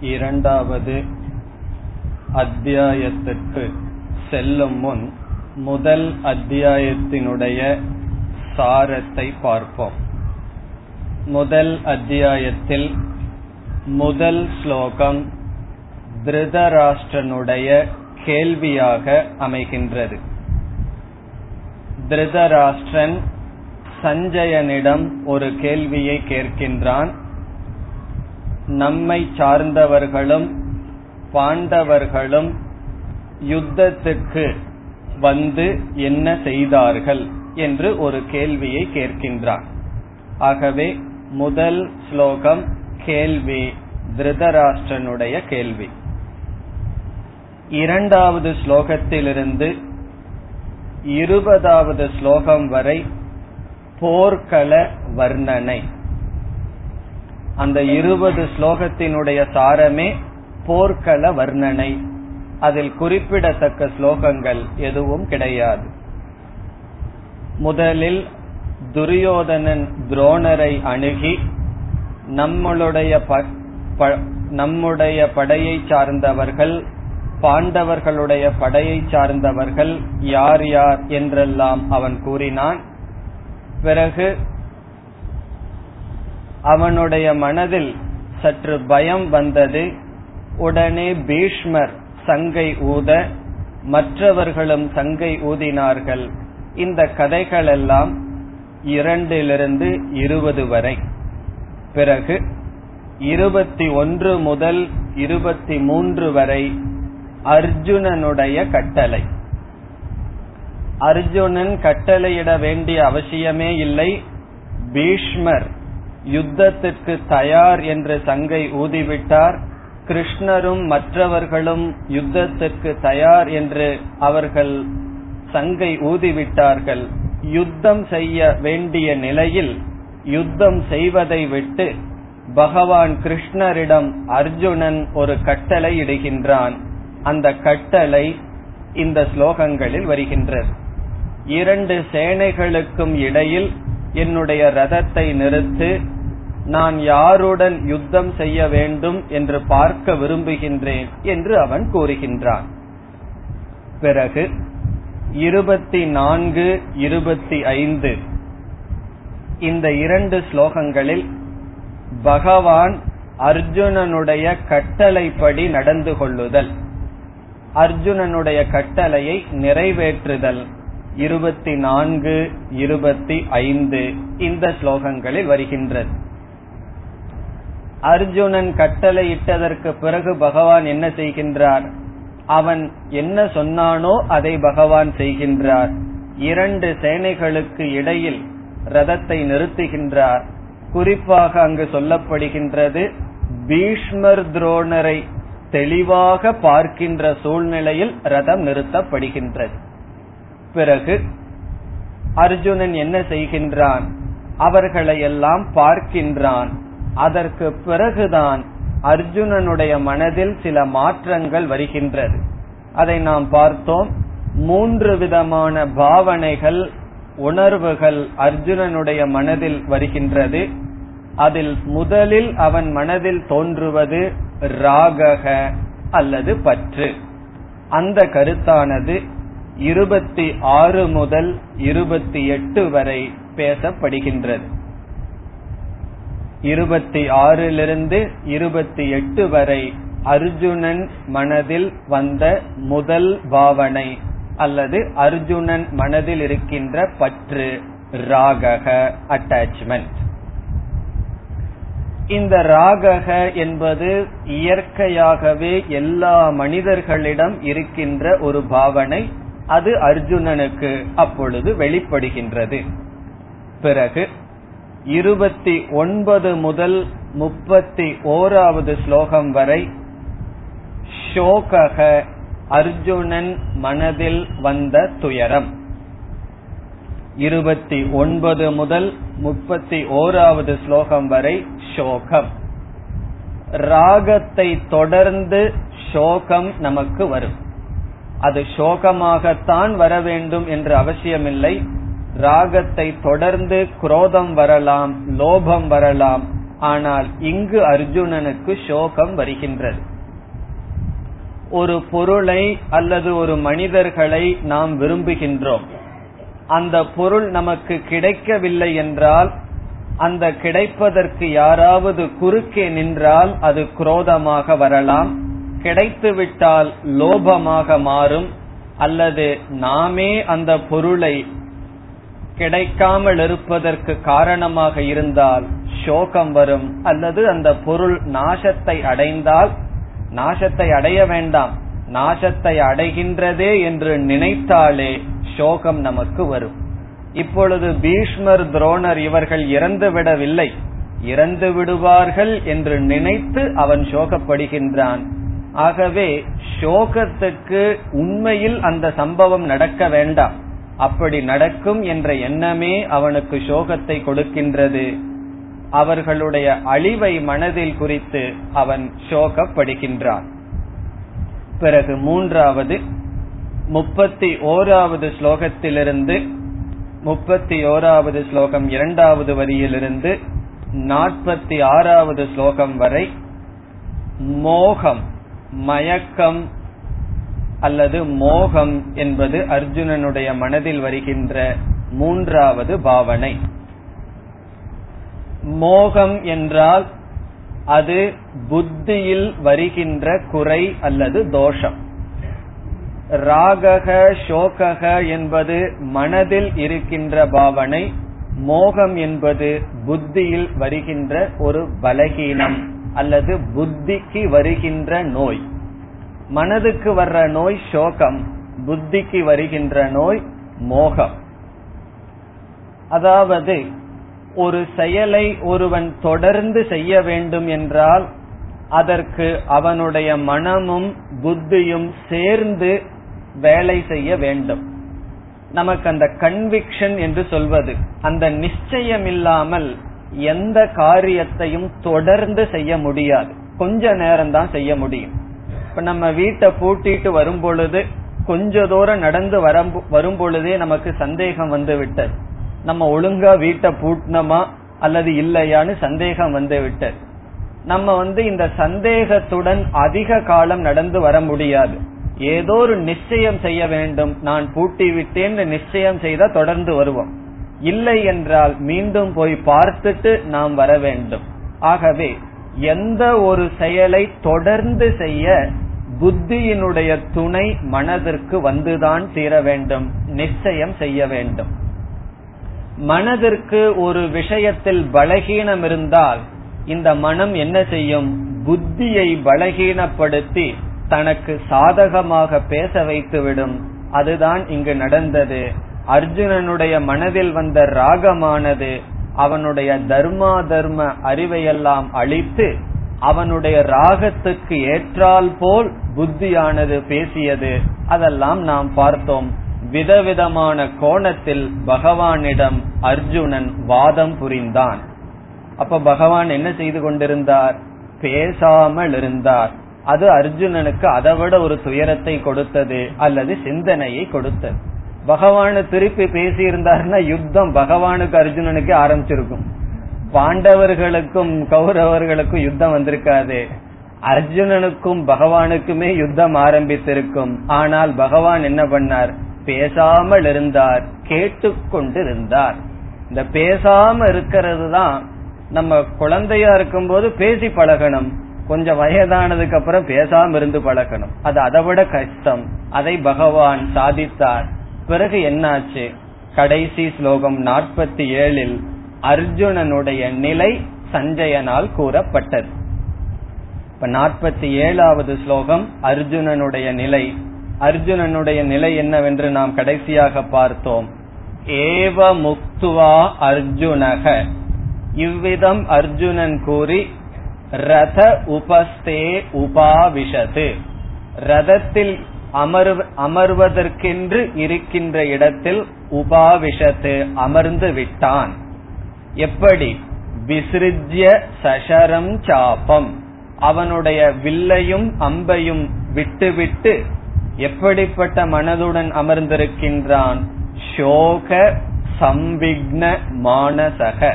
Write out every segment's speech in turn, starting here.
இரண்டாவது அத்தியாயத்திற்கு செல்லும் முன் முதல் அத்தியாயத்தினுடைய சாரத்தை பார்ப்போம். முதல் அத்தியாயத்தில் முதல் ஸ்லோகம் திருதராஷ்டிரனுடைய கேள்வியாக அமைகின்றது. திருதராஷ்டிரன் சஞ்சயனிடம் ஒரு கேள்வியை கேட்கின்றான். நம்மை சார்ந்தவர்களும் பாண்டவர்களும் யுத்தத்துக்கு வந்து என்ன செய்தார்கள் என்று ஒரு கேள்வியை கேட்கின்றார். ஆகவே முதல் ஸ்லோகம் கேள்வி திருதராஷ்டிரனுடைய கேள்வி. இரண்டாவது ஸ்லோகத்திலிருந்து இருபதாவது ஸ்லோகம் வரை போர்க்கள வர்ணனை. அந்த இருபது ஸ்லோகத்தினுடைய சாரமே போர்க்கள வர்ணனை. அதில் குறிப்பிடத்தக்க ஸ்லோகங்கள் எதுவும் கிடையாது. முதலில் துரியோதனன் துரோணரை அணுகி நம்மளுடைய நம்முடைய படையை சார்ந்தவர்கள் பாண்டவர்களுடைய படையை சார்ந்தவர்கள் யார் யார் என்றெல்லாம் அவன் கூறினான். பிறகு அவனுடைய மனதில் சற்று பயம் வந்தது. உடனே பீஷ்மர் சங்கை ஊத மற்றவர்களும் சங்கை ஊதினார்கள். இந்த கதைகள் எல்லாம் இரண்டிலிருந்து இருபது வரை. பிறகு இருபத்தி ஒன்று முதல் இருபத்தி மூன்று வரை அர்ஜுனனுடைய கட்டளை. அர்ஜுனன் கட்டளையிட வேண்டிய அவசியமே இல்லை. பீஷ்மர் யுத்தத்திற்கு தயார் என்று சங்கை ஊதிவிட்டார். கிருஷ்ணரும் மற்றவர்களும் யுத்தத்திற்கு தயார் என்று அவர்கள் சங்கை ஊதிவிட்டார்கள். யுத்தம் செய்ய வேண்டிய நிலையில் யுத்தம் செய்வதை விட்டு பகவான் கிருஷ்ணரிடம் அர்ஜுனன் ஒரு கட்டளை இடுகின்றான். அந்த கட்டளை இந்த ஸ்லோகங்களில் வருகின்றது. இரண்டு சேனைகளுக்கும் இடையில் என்னுடைய ரதத்தை நிறுத்து நான் யாருடன் யுத்தம் செய்ய வேண்டும் என்று பார்க்க விரும்புகின்றேன் என்று அவன் கூறுகின்றான். பிறகு இருபத்தி நான்கு இருபத்தி ஐந்து இந்த இரண்டு ஸ்லோகங்களில் பகவான் அர்ஜுனனுடைய கட்டளைப்படி நடந்து கொள்ளுதல் அர்ஜுனனுடைய கட்டளையை நிறைவேற்றுதல் இருபத்தி நான்கு இருபத்தி ஐந்து இந்த ஸ்லோகங்களில் வருகின்றது. அர்ஜுனன் கட்டளையிட்டதற்கு பிறகு பகவான் என்ன செய்கின்றார்? அவன் என்ன சொன்னானோ அதை பகவான் செய்கின்றார். இரண்டு சேனைகளுக்கு இடையில் ரதத்தை நிறுத்துகின்றார். குறிப்பாக அங்கு சொல்லப்படுகின்றது பீஷ்மர் துரோணரை தெளிவாக பார்க்கின்ற சூழ்நிலையில் ரதம் நிறுத்தப்படுகின்றது. பிறகு அர்ஜுனன் என்ன செய்கின்றான்? அவர்களை எல்லாம் பார்க்கின்றான். அதற்கு பிறகுதான் அர்ஜுனனுடைய மனதில் சில மாற்றங்கள் வருகின்றது. அதை நாம் பார்த்தோம். மூன்று விதமான பாவனைகள் உணர்வுகள் அர்ஜுனனுடைய மனதில் வருகின்றது. அதில் முதலில் அவன் மனதில் தோன்றுவது ராகக அல்லது பற்று. அந்த கருத்தானது இருபத்தி ஆறு முதல் இருபத்தி எட்டு வரை பேசப்படுகின்றது. இருபத்தி ஆறிலிருந்து இருபத்தி எட்டு வரை அர்ஜுனன் மனதில் வந்த முதல் பாவனை அல்லது அர்ஜுனன் மனதில் இருக்கின்ற பற்று ராகக அட்டாச்மெண்ட் இந்த ராகக என்பது இயற்கையாகவே எல்லா மனிதர்களிடம் இருக்கின்ற ஒரு பாவனை அது அர்ஜுனனுக்கு அப்பொழுது வெளிப்படுகின்றது. பிறகு இருபத்தி ஒன்பது முதல் முப்பத்தி ஓராவது ஸ்லோகம் வரை ஷோகக அர்ஜுனன் மனதில் வந்த துயரம். இருபத்தி ஒன்பது முதல் முப்பத்தி ஓராவது ஸ்லோகம் வரை ஷோகம். ராகத்தை தொடர்ந்து ஷோகம் நமக்கு வரும். அது சோகமாகத்தான் வர வேண்டும் என்று அவசியமில்லை. ராகத்தை தொடர்ந்து குரோதம் வரலாம் லோபம் வரலாம். ஆனால் இங்கு அர்ஜுனனுக்கு சோகம் வருகின்றது. ஒரு பொருளை அல்லது ஒரு மனிதர்களை நாம் விரும்புகின்றோம். அந்த பொருள் நமக்கு கிடைக்கவில்லை என்றால் அந்த கிடைப்பதற்கு யாராவது குறுக்கே நின்றால் அது குரோதமாக வரலாம். கிடைத்துவிட்டால் லோபமாக மாறும். அல்லது நாமே அந்த பொருளை கிடைக்காமல் இருப்பதற்கு காரணமாக இருந்தால் சோகம் வரும். அல்லது அந்த பொருள் நாசத்தை அடைந்தால் நாசத்தை அடைய வேண்டாம். நாசத்தை அடைகின்றதே என்று நினைத்தாலே சோகம் நமக்கு வரும். இப்பொழுது பீஷ்மர் துரோணர் இவர்கள் இறந்து விடவில்லை. இறந்து விடுவார்கள் என்று நினைத்து அவன் சோகப்படுகின்றான். ஆகவே சோகத்துக்கு உண்மையில் அந்த சம்பவம் நடக்க வேண்டாம். அப்படி நடக்கும் என்ற எண்ணமே அவனுக்கு சோகத்தை கொடுக்கின்றது. அவர்களுடைய அழிவை மனதில் குறித்து அவன் சோகப்படுகின்றான். பிறகு மூன்றாவது முப்பத்தி ஓராவது ஸ்லோகத்திலிருந்து முப்பத்தி ஓராவது ஸ்லோகம் இரண்டாவது வரியிலிருந்து நாற்பத்தி ஆறாவது ஸ்லோகம் வரை மோகம் மயக்கம் அல்லது மோகம் என்பது அர்ஜுனனுடைய மனதில் வருகின்ற மூன்றாவது பாவனை. மோகம் என்றால் அது புத்தியில் வருகின்ற குறை அல்லது தோஷம். ராகக சோகக என்பது மனதில் இருக்கின்ற பாவனை மோகம் என்பது புத்தியில் வருகின்ற ஒரு பலகீனம் அல்லது புத்திக்கு வருகின்ற நோய். மனதுக்கு வர்ற நோய் சோகம் புத்திக்கு வருகின்ற நோய் மோகம். அதாவது ஒரு செயலை ஒருவன் தொடர்ந்து செய்ய வேண்டும் என்றால் அதற்கு அவனுடைய மனமும் புத்தியும் சேர்ந்து வேலை செய்ய வேண்டும். நமக்கு அந்த கன்விக்ஷன் என்று சொல்வது அந்த நிச்சயம் இல்லாமல் எந்த காரியத்தையும் தொடர்ந்து செய்ய முடியாது. கொஞ்ச நேரம் தான் செய்ய முடியும். இப்ப நம்ம வீட்டை பூட்டிட்டு வரும் பொழுது கொஞ்ச தூரம் நடந்து வரும் பொழுதே நமக்கு சந்தேகம் வந்து விட்டது நம்ம ஒழுங்கா வீட்டை பூட்டினோமா அல்லது இல்லையான்னு சந்தேகம் வந்து விட்டது நம்ம வந்து இந்த சந்தேகத்துடன் அதிக காலம் நடந்து வர முடியாது. ஏதோ ஒரு நிச்சயம் செய்ய வேண்டும். நான் பூட்டி விட்டேன் நிச்சயம் செய்த தொடர்ந்து வருவோம். இல்லை என்றால் மீண்டும் போய் பார்த்துட்டு நாம் வர வேண்டும். ஆகவே எந்த ஒரு செயலை தொடர்ந்து செய்ய புத்தியினுடைய துணை மனதிற்கு வந்துதான் தீர வேண்டும் நிச்சயம் செய்ய வேண்டும். மனதிற்கு ஒரு விஷயத்தில் பலகீனம் இருந்தால் இந்த மனம் என்ன செய்யும்? புத்தியை பலகீனப்படுத்தி தனக்கு சாதகமாக பேச வைத்துவிடும். அதுதான் இங்கு நடந்தது. அர்ஜுனனுடைய மனதில் வந்த ராகமானது அவனுடைய தர்மா தர்ம அறிவையெல்லாம் அழித்து அவனுடைய ராகத்துக்கு ஏற்றால் போல் புத்தியானது பேசியது. அதெல்லாம் நாம் பார்த்தோம். விதவிதமான கோணத்தில் பகவானிடம் அர்ஜுனன் வாதம் புரிந்தான். அப்ப பகவான் என்ன செய்து கொண்டிருந்தார்? பேசாமல் இருந்தார். அது அர்ஜுனனுக்கு அதை விட ஒரு துயரத்தை கொடுத்தது அல்லது சிந்தனையை கொடுத்தது. பகவானு திருப்பி பேசி யுத்தம் பகவானுக்கு அர்ஜுனனுக்கு ஆரம்பிச்சிருக்கும். பாண்டவர்களுக்கும் கௌரவர்களுக்கும் யுத்தம் வந்திருக்காது. அர்ஜுனனுக்கும் பகவானுக்குமே யுத்தம் ஆரம்பித்திருக்கும். ஆனால் பகவான் என்ன பண்ணார்? பேசாமல் இருந்தார் கேட்டுக்கொண்டிருந்தார். இந்த பேசாம இருக்கிறது தான் நம்ம குழந்தையா இருக்கும்போது பேசி பழகணும். கொஞ்சம் வயதானதுக்கு அப்புறம் பேசாம இருந்து பழகணும். அது அதை விட கஷ்டம். அதை பகவான் சாதித்தார். பிறகு என்னாச்சு? கடைசி ஸ்லோகம் நாற்பத்தி ஏழில் அர்ஜுனனுடைய நிலை சஞ்சயனால் கூறப்பட்டது. இப்ப நாற்பத்தி ஏழாவது ஸ்லோகம் அர்ஜுனனுடைய நிலை. அர்ஜுனனுடைய நிலை என்னவென்று நாம் கடைசியாக பார்த்தோம். ஏவ முக்துவா அர்ஜுனக. இவ்விதம் அர்ஜுனன் கூறி ரத உபஸ்தே உபாவிஷது. ரதத்தில் அமர்வ அமர்வதற்கென்று இருக்கின்ற இடத்தில் உபாவிஷத்து அமர்ந்து விட்டான். எப்படி? விசிறிஜ்ய சஷரம் சாபம். அவனுடைய வில்லையும் அம்பையும் விட்டுவிட்டு எப்படிப்பட்ட மனதுடன் அமர்ந்திருக்கின்றான்? சோக சம்விக்ன மானசக.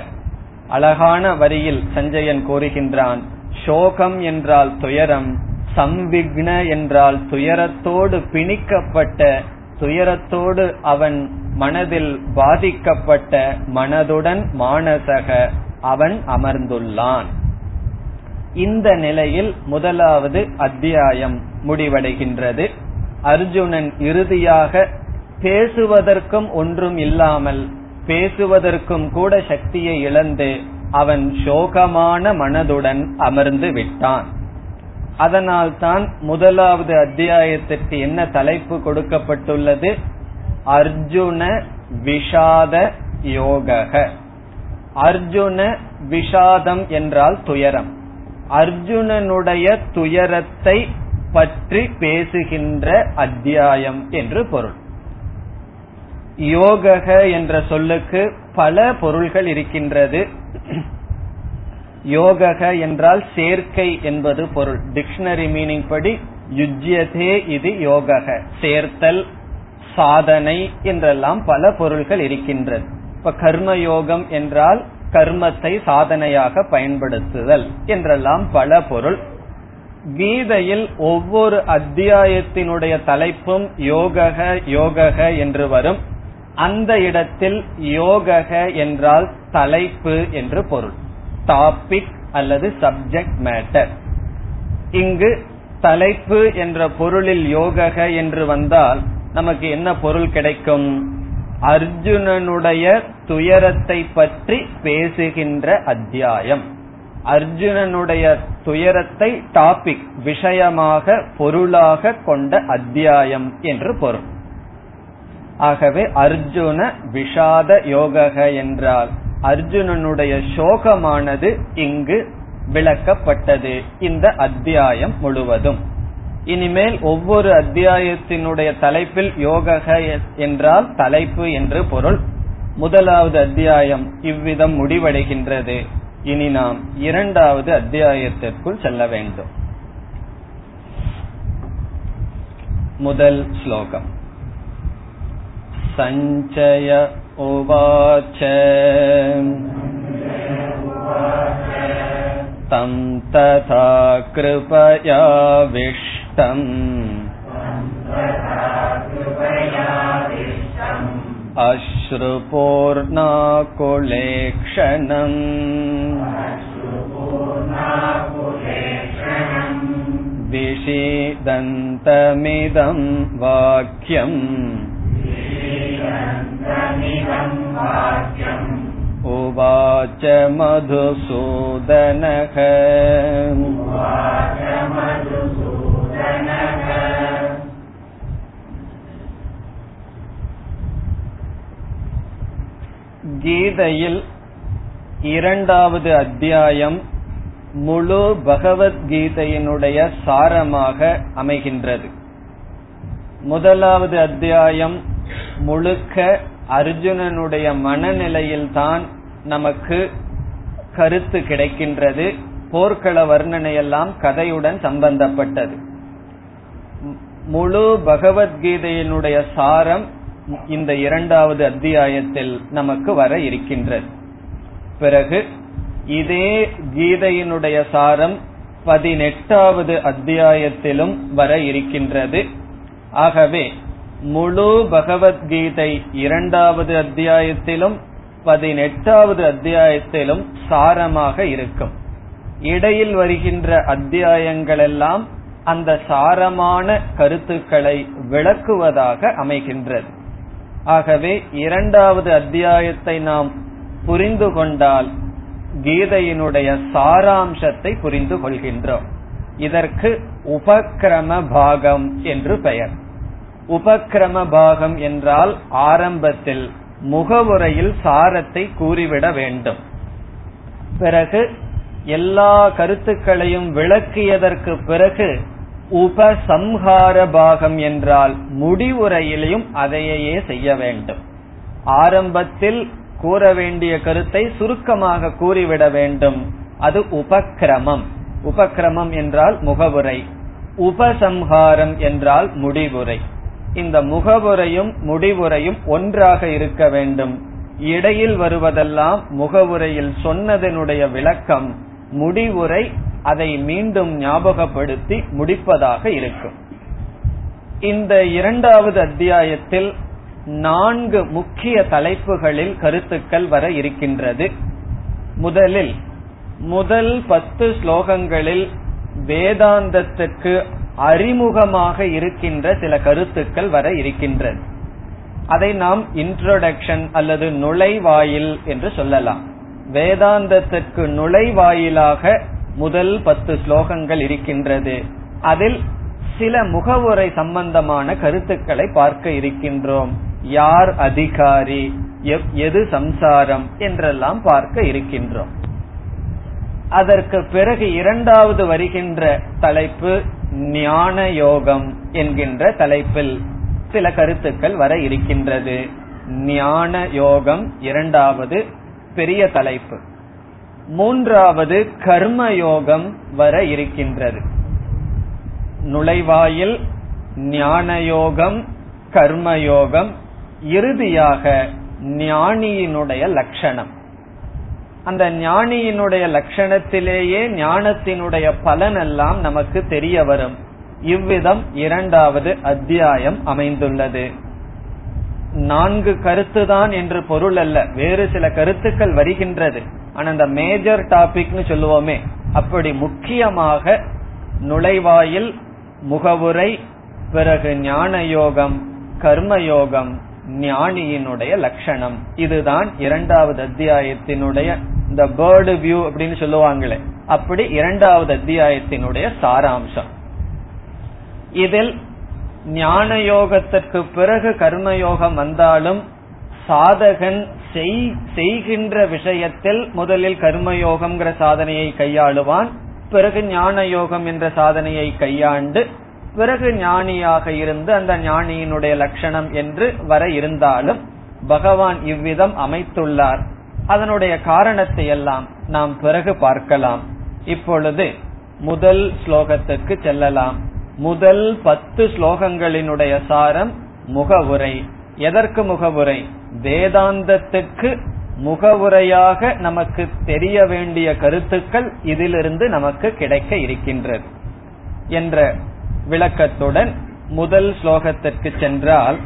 அழகான வரியில் சஞ்சயன் கூறுகின்றான் சோகம் என்றால் துயரம் சம்விக்ன என்றால் துயரத்தோடு பிணிக்கப்பட்ட துயரத்தோடு அவன் மனதில் பாதிக்கப்பட்ட மனதுடன் மானசக அவன் அமர்ந்துள்ளான். இந்த நிலையில் முதலாவது அத்தியாயம் முடிவடைகின்றது. அர்ஜுனன் இறுதியாக பேசுவதற்கும் ஒன்றும் இல்லாமல் பேசுவதற்கும் கூட சக்தியை இழந்து அவன் சோகமான மனதுடன் அமர்ந்து விட்டான். அதனால்தான் முதலாவது அத்தியாயத்திற்கு என்ன தலைப்பு கொடுக்கப்பட்டுள்ளது? அர்ஜுன விஷாத யோக அர்ஜுன விஷாதம் என்றால் துயரம். அர்ஜுனனுடைய துயரத்தை பற்றி பேசுகின்ற அத்தியாயம் என்று பொருள். யோக என்ற சொல்லுக்கு பல பொருள்கள் இருக்கின்றது. யோகக என்றால் சேர்க்கை என்பது பொருள். டிக்ஷனரி மீனிங் படி யுஜ்யதே இது யோகக. சேர்த்தல் சாதனை என்றெல்லாம் பல பொருள்கள் இருக்கின்றது. இப்ப கர்ம யோகம் என்றால் கர்மத்தை சாதனையாக பயன்படுத்துதல் என்றெல்லாம் பல பொருள். கீதையில் ஒவ்வொரு அத்தியாயத்தினுடைய தலைப்பும் யோகக யோகக என்று வரும். அந்த இடத்தில் யோகக என்றால் தலைப்பு என்று பொருள். டாபிக் அல்லது சப்ஜெக்ட் மேட்டர் இங்கு தலைப்பு என்ற பொருளில் யோகக என்று வந்தால் நமக்கு என்ன பொருள் கிடைக்கும்? அர்ஜுனனுடைய துயரத்தை பற்றி பேசுகின்ற அத்தியாயம். அர்ஜுனனுடைய துயரத்தை டாபிக் விஷயமாக பொருளாக கொண்ட அத்தியாயம் என்று பொருள். ஆகவே அர்ஜுன விஷாத யோகக என்றால் அர்ஜுனனுடைய சோகமானது இங்கு விளக்கப்பட்டது இந்த அத்தியாயம் முழுவதும் இனிமேல் ஒவ்வொரு அத்தியாயத்தினுடைய தலைப்பில் யோகக என்றால் தலைப்பு என்று பொருள் முதலாவது அத்தியாயம் இவ்விதம் முடிவடைகின்றது இனி நாம் இரண்டாவது அத்தியாயத்திற்குள் செல்ல வேண்டும் முதல் ஸ்லோகம் सञ्चय उवाच तं तथा कृपयाविष्टम् अश्रुपूर्णाकुलेक्षणम् विषीदन्तमिदं वाक्यम् उवाच मधुसूदनः கீதையில் இரண்டாவது அத்தியாயம் முழு பகவத்கீதையினுடைய சாரமாக அமைகின்றது முதலாவது அத்தியாயம் முழுக்க அர்ஜுனனுடைய மனநிலையில்தான் நமக்கு கருத்து கிடைக்கின்றது. போர்க்கள வர்ணனையெல்லாம் கதையுடன் சம்பந்தப்பட்டது. முழு பகவத்கீதையினுடைய சாரம் இந்த இரண்டாவது அத்தியாயத்தில் நமக்கு வர இருக்கின்றது. பிறகு இதே கீதையினுடைய சாரம் பதினெட்டாவது அத்தியாயத்திலும் வர இருக்கின்றது. ஆகவே முழு பகவத்கீதை இரண்டாவது அத்தியாயத்திலும் பதினெட்டாவது அத்தியாயத்திலும் சாரமாக இருக்கும். இடையில் வருகின்ற அத்தியாயங்களெல்லாம் அந்த சாரமான கருத்துக்களை விளக்குவதாக அமைகின்றது. ஆகவே இரண்டாவது அத்தியாயத்தை நாம் புரிந்து கொண்டால் கீதையினுடைய சாராம்சத்தை புரிந்து கொள்கின்றோம். இதற்கு உபக்கிரம பாகம் என்று பெயர். உபக்கிரம பாகம் என்றால் ஆரம்பத்தில் முகவுரையில் சாரத்தை கூறிவிட வேண்டும். பிறகு எல்லா கருத்துக்களையும் விளக்கியதற்கு பிறகு உபசம்ஹார பாகம் என்றால் முடிவுரையிலையும் அதையே செய்ய வேண்டும். ஆரம்பத்தில் கூற வேண்டிய கருத்தை சுருக்கமாக கூறிவிட வேண்டும். அது உபக்கிரமம் உபக்கிரமம் என்றால் முகவுரை. உபசம்ஹாரம் என்றால் முடிவுரை. இந்த முகவுரையும் முடிவுரையும் ஒன்றாக இருக்க வேண்டும். இடையில் வருவதெல்லாம் முகவுரையில் சொன்னதனுடைய விளக்கம் முடிவுரை அதை மீண்டும் ஞாபகப்படுத்தி முடிப்பதாக இருக்கும். இந்த இரண்டாவது அத்தியாயத்தில் நான்கு முக்கிய தலைப்புகளில் கருத்துக்கள் வர இருக்கின்றது. முதலில் முதல் பத்து ஸ்லோகங்களில் வேதாந்தத்துக்கு அறிமுகமாக இருக்கின்ற சில கருத்துக்கள் வர இருக்கின்றது. அதை நாம் இன்ட்ரோடக்ஷன் அல்லது நுழைவாயில் என்று சொல்லலாம். வேதாந்தத்திற்கு நுழைவாயிலாக முதல் பத்து ஸ்லோகங்கள் இருக்கின்றது. அதில் சில முகவுரை சம்பந்தமான கருத்துக்களை பார்க்க இருக்கின்றோம். யார் அதிகாரி எது சம்சாரம் என்றெல்லாம் பார்க்க இருக்கின்றோம். அதற்கு பிறகு இரண்டாவது வருகின்ற தலைப்பு ஞான யோகம் என்கின்ற தலைப்பில் சில கருத்துக்கள் வர இருக்கின்றது. ஞான யோகம் இரண்டாவது பெரிய தலைப்பு. மூன்றாவது கர்ம யோகம் வர இருக்கின்றது. நுழைவாயில் ஞான யோகம் கர்மயோகம் இறுதியாக ஞானியினுடைய லட்சணம். அந்த ஞானியினுடைய லட்சணத்திலேயே ஞானத்தினுடைய பலன் எல்லாம் நமக்கு தெரிய வரும். இவ்விதம் இரண்டாவது அத்தியாயம் அமைந்துள்ளது. நான்கு கருத்து தான் என்று பொருள் அல்ல. வேறு சில கருத்துக்கள் வருகின்றது. ஆனா அந்த மேஜர் டாபிக்னு சொல்லுவோமே அப்படி முக்கியமாக நுழைவாயில் முகவுரை பிறகு ஞான யோகம் கர்மயோகம் ஞானியினுடைய லட்சணம். இதுதான் இரண்டாவது அத்தியாயத்தினுடைய இந்த பேர்டு வியூ அப்படின்னு சொல்லுவாங்களே. அப்படி இரண்டாவது அத்தியாயத்தினுடைய சாராம்சம். இதில் ஞான யோகத்திற்கு பிறகு கர்மயோகம் வந்தாலும் சாதகன் செய்கின்ற விஷயத்தில் முதலில் கர்மயோகம்ங்கிற சாதனையை கையாளுவான் பிறகு ஞான யோகம் என்ற சாதனையை கையாண்டு பிறகு ஞானியாக இருந்து அந்த ஞானியினுடைய லட்சணம் என்று வர இருந்தாலும் பகவான் இவ்விதம் அமைத்துள்ளார். அதனுடைய காரணத்தை எல்லாம் நாம் பிறகு பார்க்கலாம். இப்பொழுது முதல் ஸ்லோகத்துக்கு செல்லலாம். முதல் பத்து ஸ்லோகங்களினுடைய சாரம் முகவுரை. எதற்கு முகவுரை? வேதாந்தத்துக்கு முகவுரையாக நமக்கு தெரிய வேண்டிய கருத்துக்கள் இதிலிருந்து நமக்கு கிடைக்க இருக்கின்றது. என்ற விளக்கத்துடன் முதல் ஸ்லோகத்திற்கு சென்றால்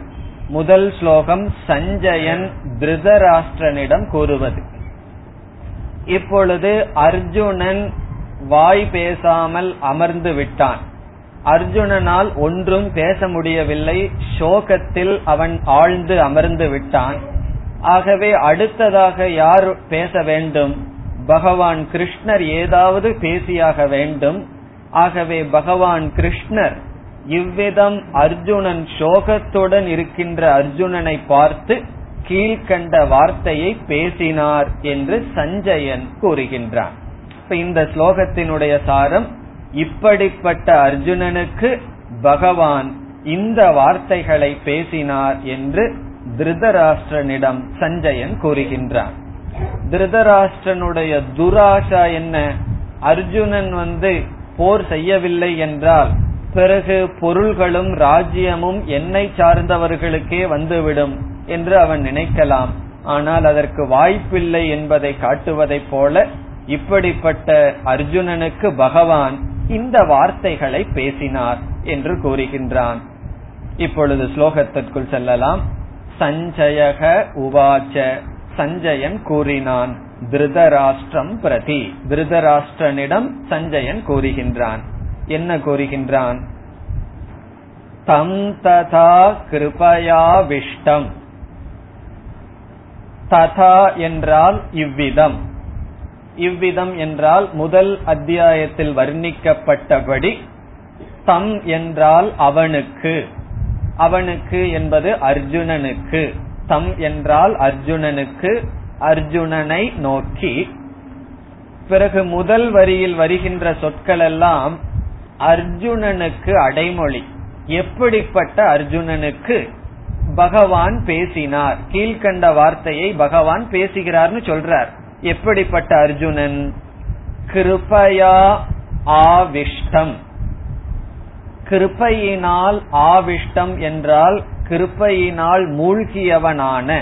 முதல் ஸ்லோகம் சஞ்சயன் திருதராஷ்டிரனிடம் கூறுவது. இப்பொழுது அர்ஜுனன் வாய் பேசாமல் அமர்ந்து விட்டான். அர்ஜுனனால் ஒன்றும் பேச முடியவில்லை. சோகத்தில் அவன் ஆழ்ந்து அமர்ந்து விட்டான். ஆகவே அடுத்ததாக யார் பேச வேண்டும்? பகவான் கிருஷ்ணர் ஏதாவது பேசியாக வேண்டும். ஆகவே பகவான் கிருஷ்ணர் இவ்விதம் அர்ஜுனன் சோகத்துடன் இருக்கின்ற அர்ஜுனனை பார்த்து கீழ்கண்ட வார்த்தையை பேசினார் என்று சஞ்சயன் கூறுகின்றான். இப்ப இந்த ஸ்லோகத்தினுடைய சாரம் இப்படிப்பட்ட அர்ஜுனனுக்கு பகவான் இந்த வார்த்தைகளை பேசினார் என்று திருதராஷ்டிரனிடம் சஞ்சயன் கூறுகின்றான். திருதராஷ்டிரனுடைய துராசா என்ன? அர்ஜுனன் வந்து போர் செய்யவில்லை என்றால் பிறகு பொருள்களும் ராஜ்யமும் என்னை சார்ந்தவர்களுக்கே வந்துவிடும் என்று அவன் நினைக்கலாம். ஆனால் அதற்கு வாய்ப்பில்லை என்பதை காட்டுவதைப் போல இப்படிப்பட்ட அர்ஜுனனுக்கு பகவான் இந்த வார்த்தைகளை பேசினார் என்று கூறுகின்றான். இப்பொழுது ஸ்லோகத்திற்குள் செல்லலாம். சஞ்சயக உவாச்ச. சஞ்சயன் கூறினான். திருதராஷ்டிரம் பிரதி. திருதராஷ்டிரனிடம் சஞ்சயன் கூறுகின்றான் என்ன கூறுகின்றான் தம் ததா கிருபயாவிஷ்டம். ததா என்றால் இவ்விதம். இவ்விதம் என்றால் முதல் அத்தியாயத்தில் வர்ணிக்கப்பட்டபடி தம் என்றால் அவனுக்கு. அவனுக்கு என்பது அர்ஜுனனுக்கு. தம் என்றால் அர்ஜுனனுக்கு அர்ஜுனனை நோக்கி பிறகு முதல் வரியில் வருகின்ற சொற்கள் எல்லாம் அர்ஜுனனுக்கு அடைமொழி. எப்படிப்பட்ட அர்ஜுனனுக்கு? பகவான் பேசினார். கீழ்கண்ட வார்த்தையை பகவான் பேசுகிறார்னு சொல்றார். எப்படிப்பட்ட அர்ஜுனன்? கிருபயா ஆவிஷ்டம். கிருப்பையினால் ஆவிஷ்டம் என்றால் கிருப்பையினால் மூழ்கியவனான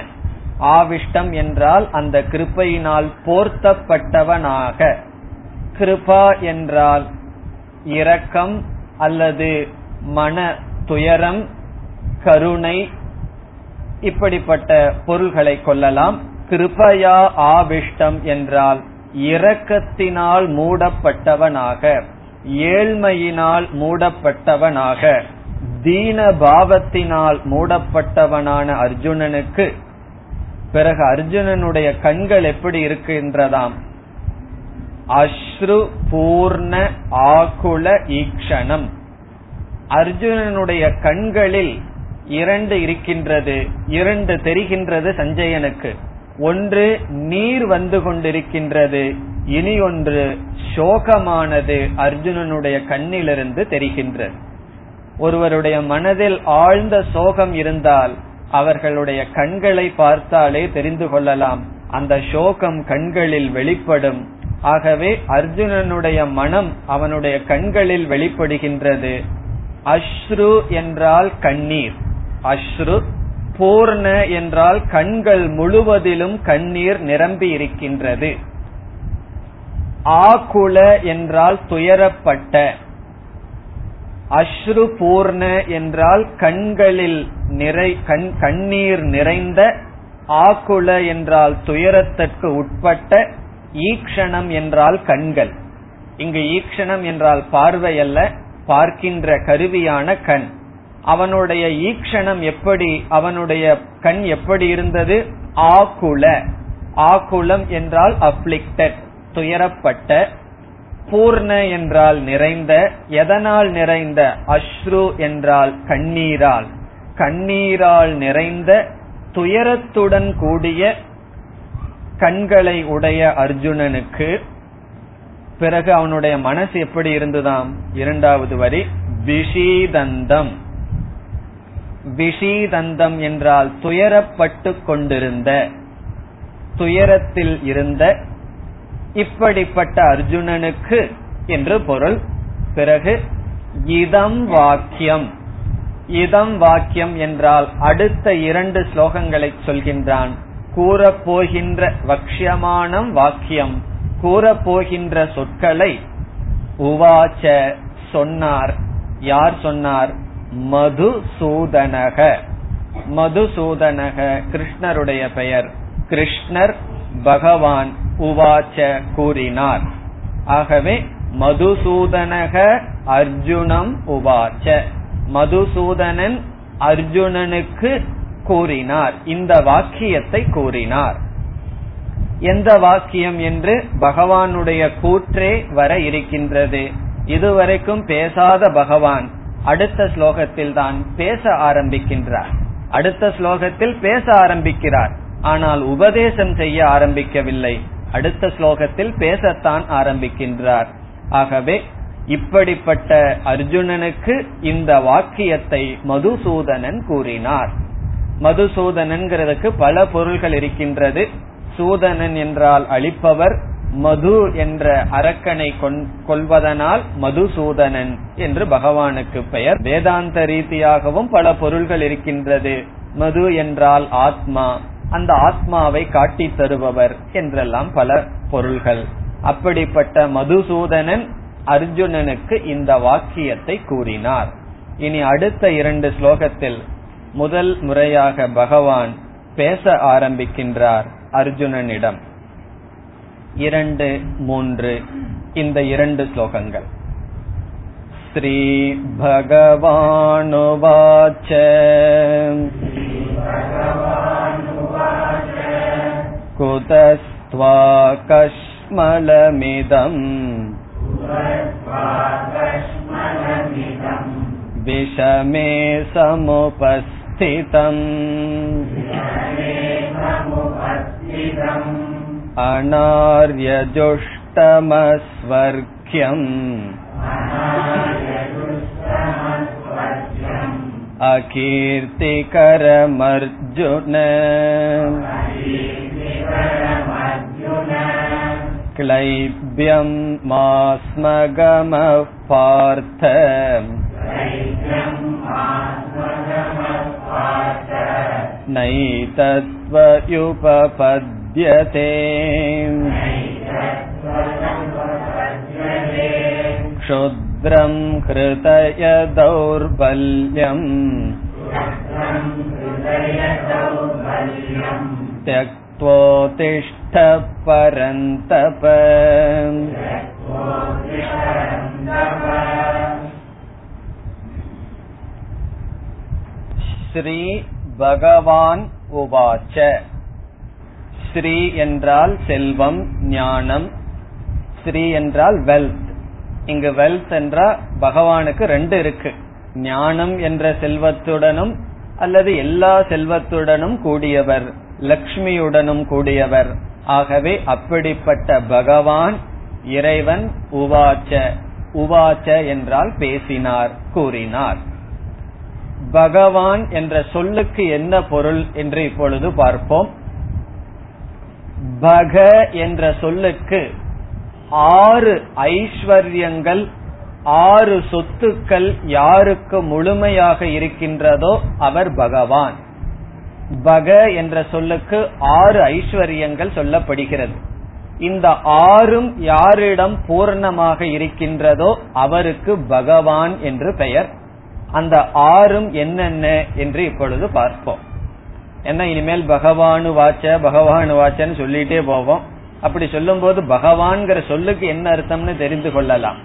ஆவிஷ்டம் என்றால் அந்த கிருப்பையினால் போர்த்தப்பட்டவனாக. கிருபா என்றால் இரக்கம் அல்லது மன துயரம் கருணை இப்படிப்பட்ட பொருள்களை கொள்ளலாம். கிருபையா ஆவிஷ்டம் என்றால் இரக்கத்தினால் மூடப்பட்டவனாக ஏழ்மையினால் மூடப்பட்டவனாக தீன பாவத்தினால் மூடப்பட்டவனான அர்ஜுனனுக்கு பிறகு அர்ஜுனனுடைய கண்கள் எப்படி இருக்கின்றதாம்? அஸ்ரு பூர்ண ஆகுல ஈக்ஷணம். அர்ஜுனனுடைய கண்களில் இரண்டு இருக்கின்றது. இரண்டு தெரிகின்றது சஞ்சயனுக்கு. ஒன்று நீர் வந்து கொண்டிருக்கின்றது. இனி ஒன்று சோகமானது அர்ஜுனனுடைய கண்ணிலிருந்து தெரிகின்றது. ஒருவருடைய மனதில் ஆழ்ந்த சோகம் இருந்தால் அவர்களுடைய கண்களை பார்த்தாலே தெரிந்து கொள்ளலாம். அந்த சோகம் கண்களில் வெளிப்படும். ஆகவே அர்ஜுனனுடைய மனம் அவனுடைய கண்களில் வெளிப்படுகின்றது. அஸ்ரு என்றால் கண்ணீர். அஸ்ரு பூர்ண என்றால் கண்கள் முழுவதிலும் கண்ணீர் நிரம்பி இருக்கின்றது. ஆகுல என்றால் துயரப்பட்ட. அஸ்ரு பூர்ண என்றால் கண்களில் நிறை கண் கண்ணீர் நிறைந்த ஆகுல என்றால் துயரத்திற்கு உட்பட்ட ஈக்ஷணம் என்றால் கண்கள். இங்கு ஈக்ஷணம் என்றால் பார்வை அல்ல பார்க்கின்ற கருவியான கண். அவனுடைய ஈக்ஷணம் எப்படி அவனுடைய கண் எப்படி இருந்தது? ஆகுல. ஆகுலம் என்றால் அப்ளிக்டட் துயரப்பட்ட பூர்ண என்றால் நிறைந்த எதனால் நிறைந்த? அஸ்ரு என்றால் கண்ணீரால். கண்ணீரால் நிறைந்த துயரத்துடன் கூடிய கண்களை உடைய அர்ஜுனனுக்கு பிறகு அவனுடைய மனசு எப்படி இருந்ததாம்? இரண்டாவது வரி விஷீதந்தம். விஷீதந்தம் என்றால் துயரப்பட்டு கொண்டிருந்த துயரத்தில் இருந்த இப்படிப்பட்ட அர்ஜுனனுக்கு என்று பொருள். பிறகு இதம் வாக்கியம். இதம் வாக்கியம் என்றால் அடுத்த இரண்டு ஸ்லோகங்களை சொல்கின்றான். கூறப்போகின்ற வக்ஷமானம் வாக்கியம். கூறப்போகின்ற சொற்களை உவாச்ச சொன்னார். யார் சொன்னார்? மதுசூதனக. மதுசூதனக கிருஷ்ணருடைய பெயர். கிருஷ்ணர் பகவான். உவாச்ச கூறினார். ஆகவே மதுசூதனக அர்ஜுனம் உவாச்ச. மதுசூதனன் அர்ஜுனனுக்கு கூறினார். இந்த வாக்கியத்தை கூறினார். எந்த வாக்கியம் என்று பகவானுடைய கூற்றே வர இருக்கின்றது. இதுவரைக்கும் பேசாத பகவான் அடுத்த ஸ்லோகத்தில் தான் பேச ஆரம்பிக்கின்றார். அடுத்த ஸ்லோகத்தில் பேச ஆரம்பிக்கிறார். ஆனால் உபதேசம் செய்ய ஆரம்பிக்கவில்லை. அடுத்த ஸ்லோகத்தில் பேசத்தான் ஆரம்பிக்கின்றார். ஆகவே இப்படிப்பட்ட அர்ஜுனனுக்கு இந்த வாக்கியத்தை மதுசூதனன் கூறினார். மதுசூதனன்கிறதுக்கு பல பொருள்கள் இருக்கின்றது. சூதனன் என்றால் அழிப்பவர் மது என்ற அரக்கனை கொள்வதனால் மதுசூதனன் என்று பகவானுக்கு பெயர். வேதாந்த ரீதியாகவும் பல பொருள்கள் இருக்கின்றது. மது என்றால் ஆத்மா அந்த ஆத்மாவை காட்டி தருபவர் என்றெல்லாம் பல பொருள்கள். அப்படிப்பட்ட மதுசூதனன் அர்ஜுனனுக்கு இந்த வாக்கியத்தை கூறினார். இனி அடுத்த இரண்டு ஸ்லோகத்தில் முதல் முறையாக பகவான் பேச ஆரம்பிக்கின்றார் அர்ஜுனனிடம். இரண்டு மூன்று இந்த இரண்டு ஸ்லோகங்கள். ஸ்ரீ பகவானுவாச்ச. कुतस्त्वा कश्मलमिदम् विषमे समुपस्थितम् अनार्यजुष्टमस्वर्ग्यम् अकीर्तिकरमर्जुन क्लैब्यं मास्मगमः पार्थ नैतद्विषीदते त्वयुपपद्यते क्षुद्रं हृदय दौर्बल्यम् त्यक्त्वोत्तिष्ठ परन्तप ஸ்ரீ பகவான் உவாச்ச ஸ்ரீ என்றால் செல்வம் ஞானம் ஸ்ரீ என்றால் வெல்த் இங்கு வெல்த் என்றால் பகவானுக்கு ரெண்டு இருக்கு ஞானம் என்ற செல்வத்துடனும் அல்லது எல்லா செல்வத்துடனும் கூடியவர் லக்ஷ்மியுடனும் கூடியவர். ஆகவே அப்படிப்பட்ட பகவான் இறைவன் உவாச்ச உவாச்ச என்றால் பேசினார் கூறினார். பகவான் என்ற சொல்லுக்கு என்ன பொருள் என்று இப்பொழுது பார்ப்போம். பக என்ற சொல்லுக்கு ஆறு ஐஸ்வர்யங்கள் ஆறு சொத்துக்கள் யாருக்கு முழுமையாக இருக்கின்றதோ அவர் பகவான். பக என்ற சொல்லுக்கு ஆறு ஐஸ்வர்யங்கள் சொல்லப்படுகிறது. இந்த ஆறும் யாரிடம் பூர்ணமாக இருக்கின்றதோ அவருக்கு பகவான் என்று பெயர். அந்த ஆறும் என்னென்ன என்று இப்பொழுது பார்ப்போம். என்ன இனிமேல் பகவானு வாச்ச பகவானு வாச்சன்னு சொல்லிட்டே போவோம். அப்படி சொல்லும் போது பகவான்கிற சொல்லுக்கு என்ன அர்த்தம்னு தெரிந்து கொள்ளலாம்.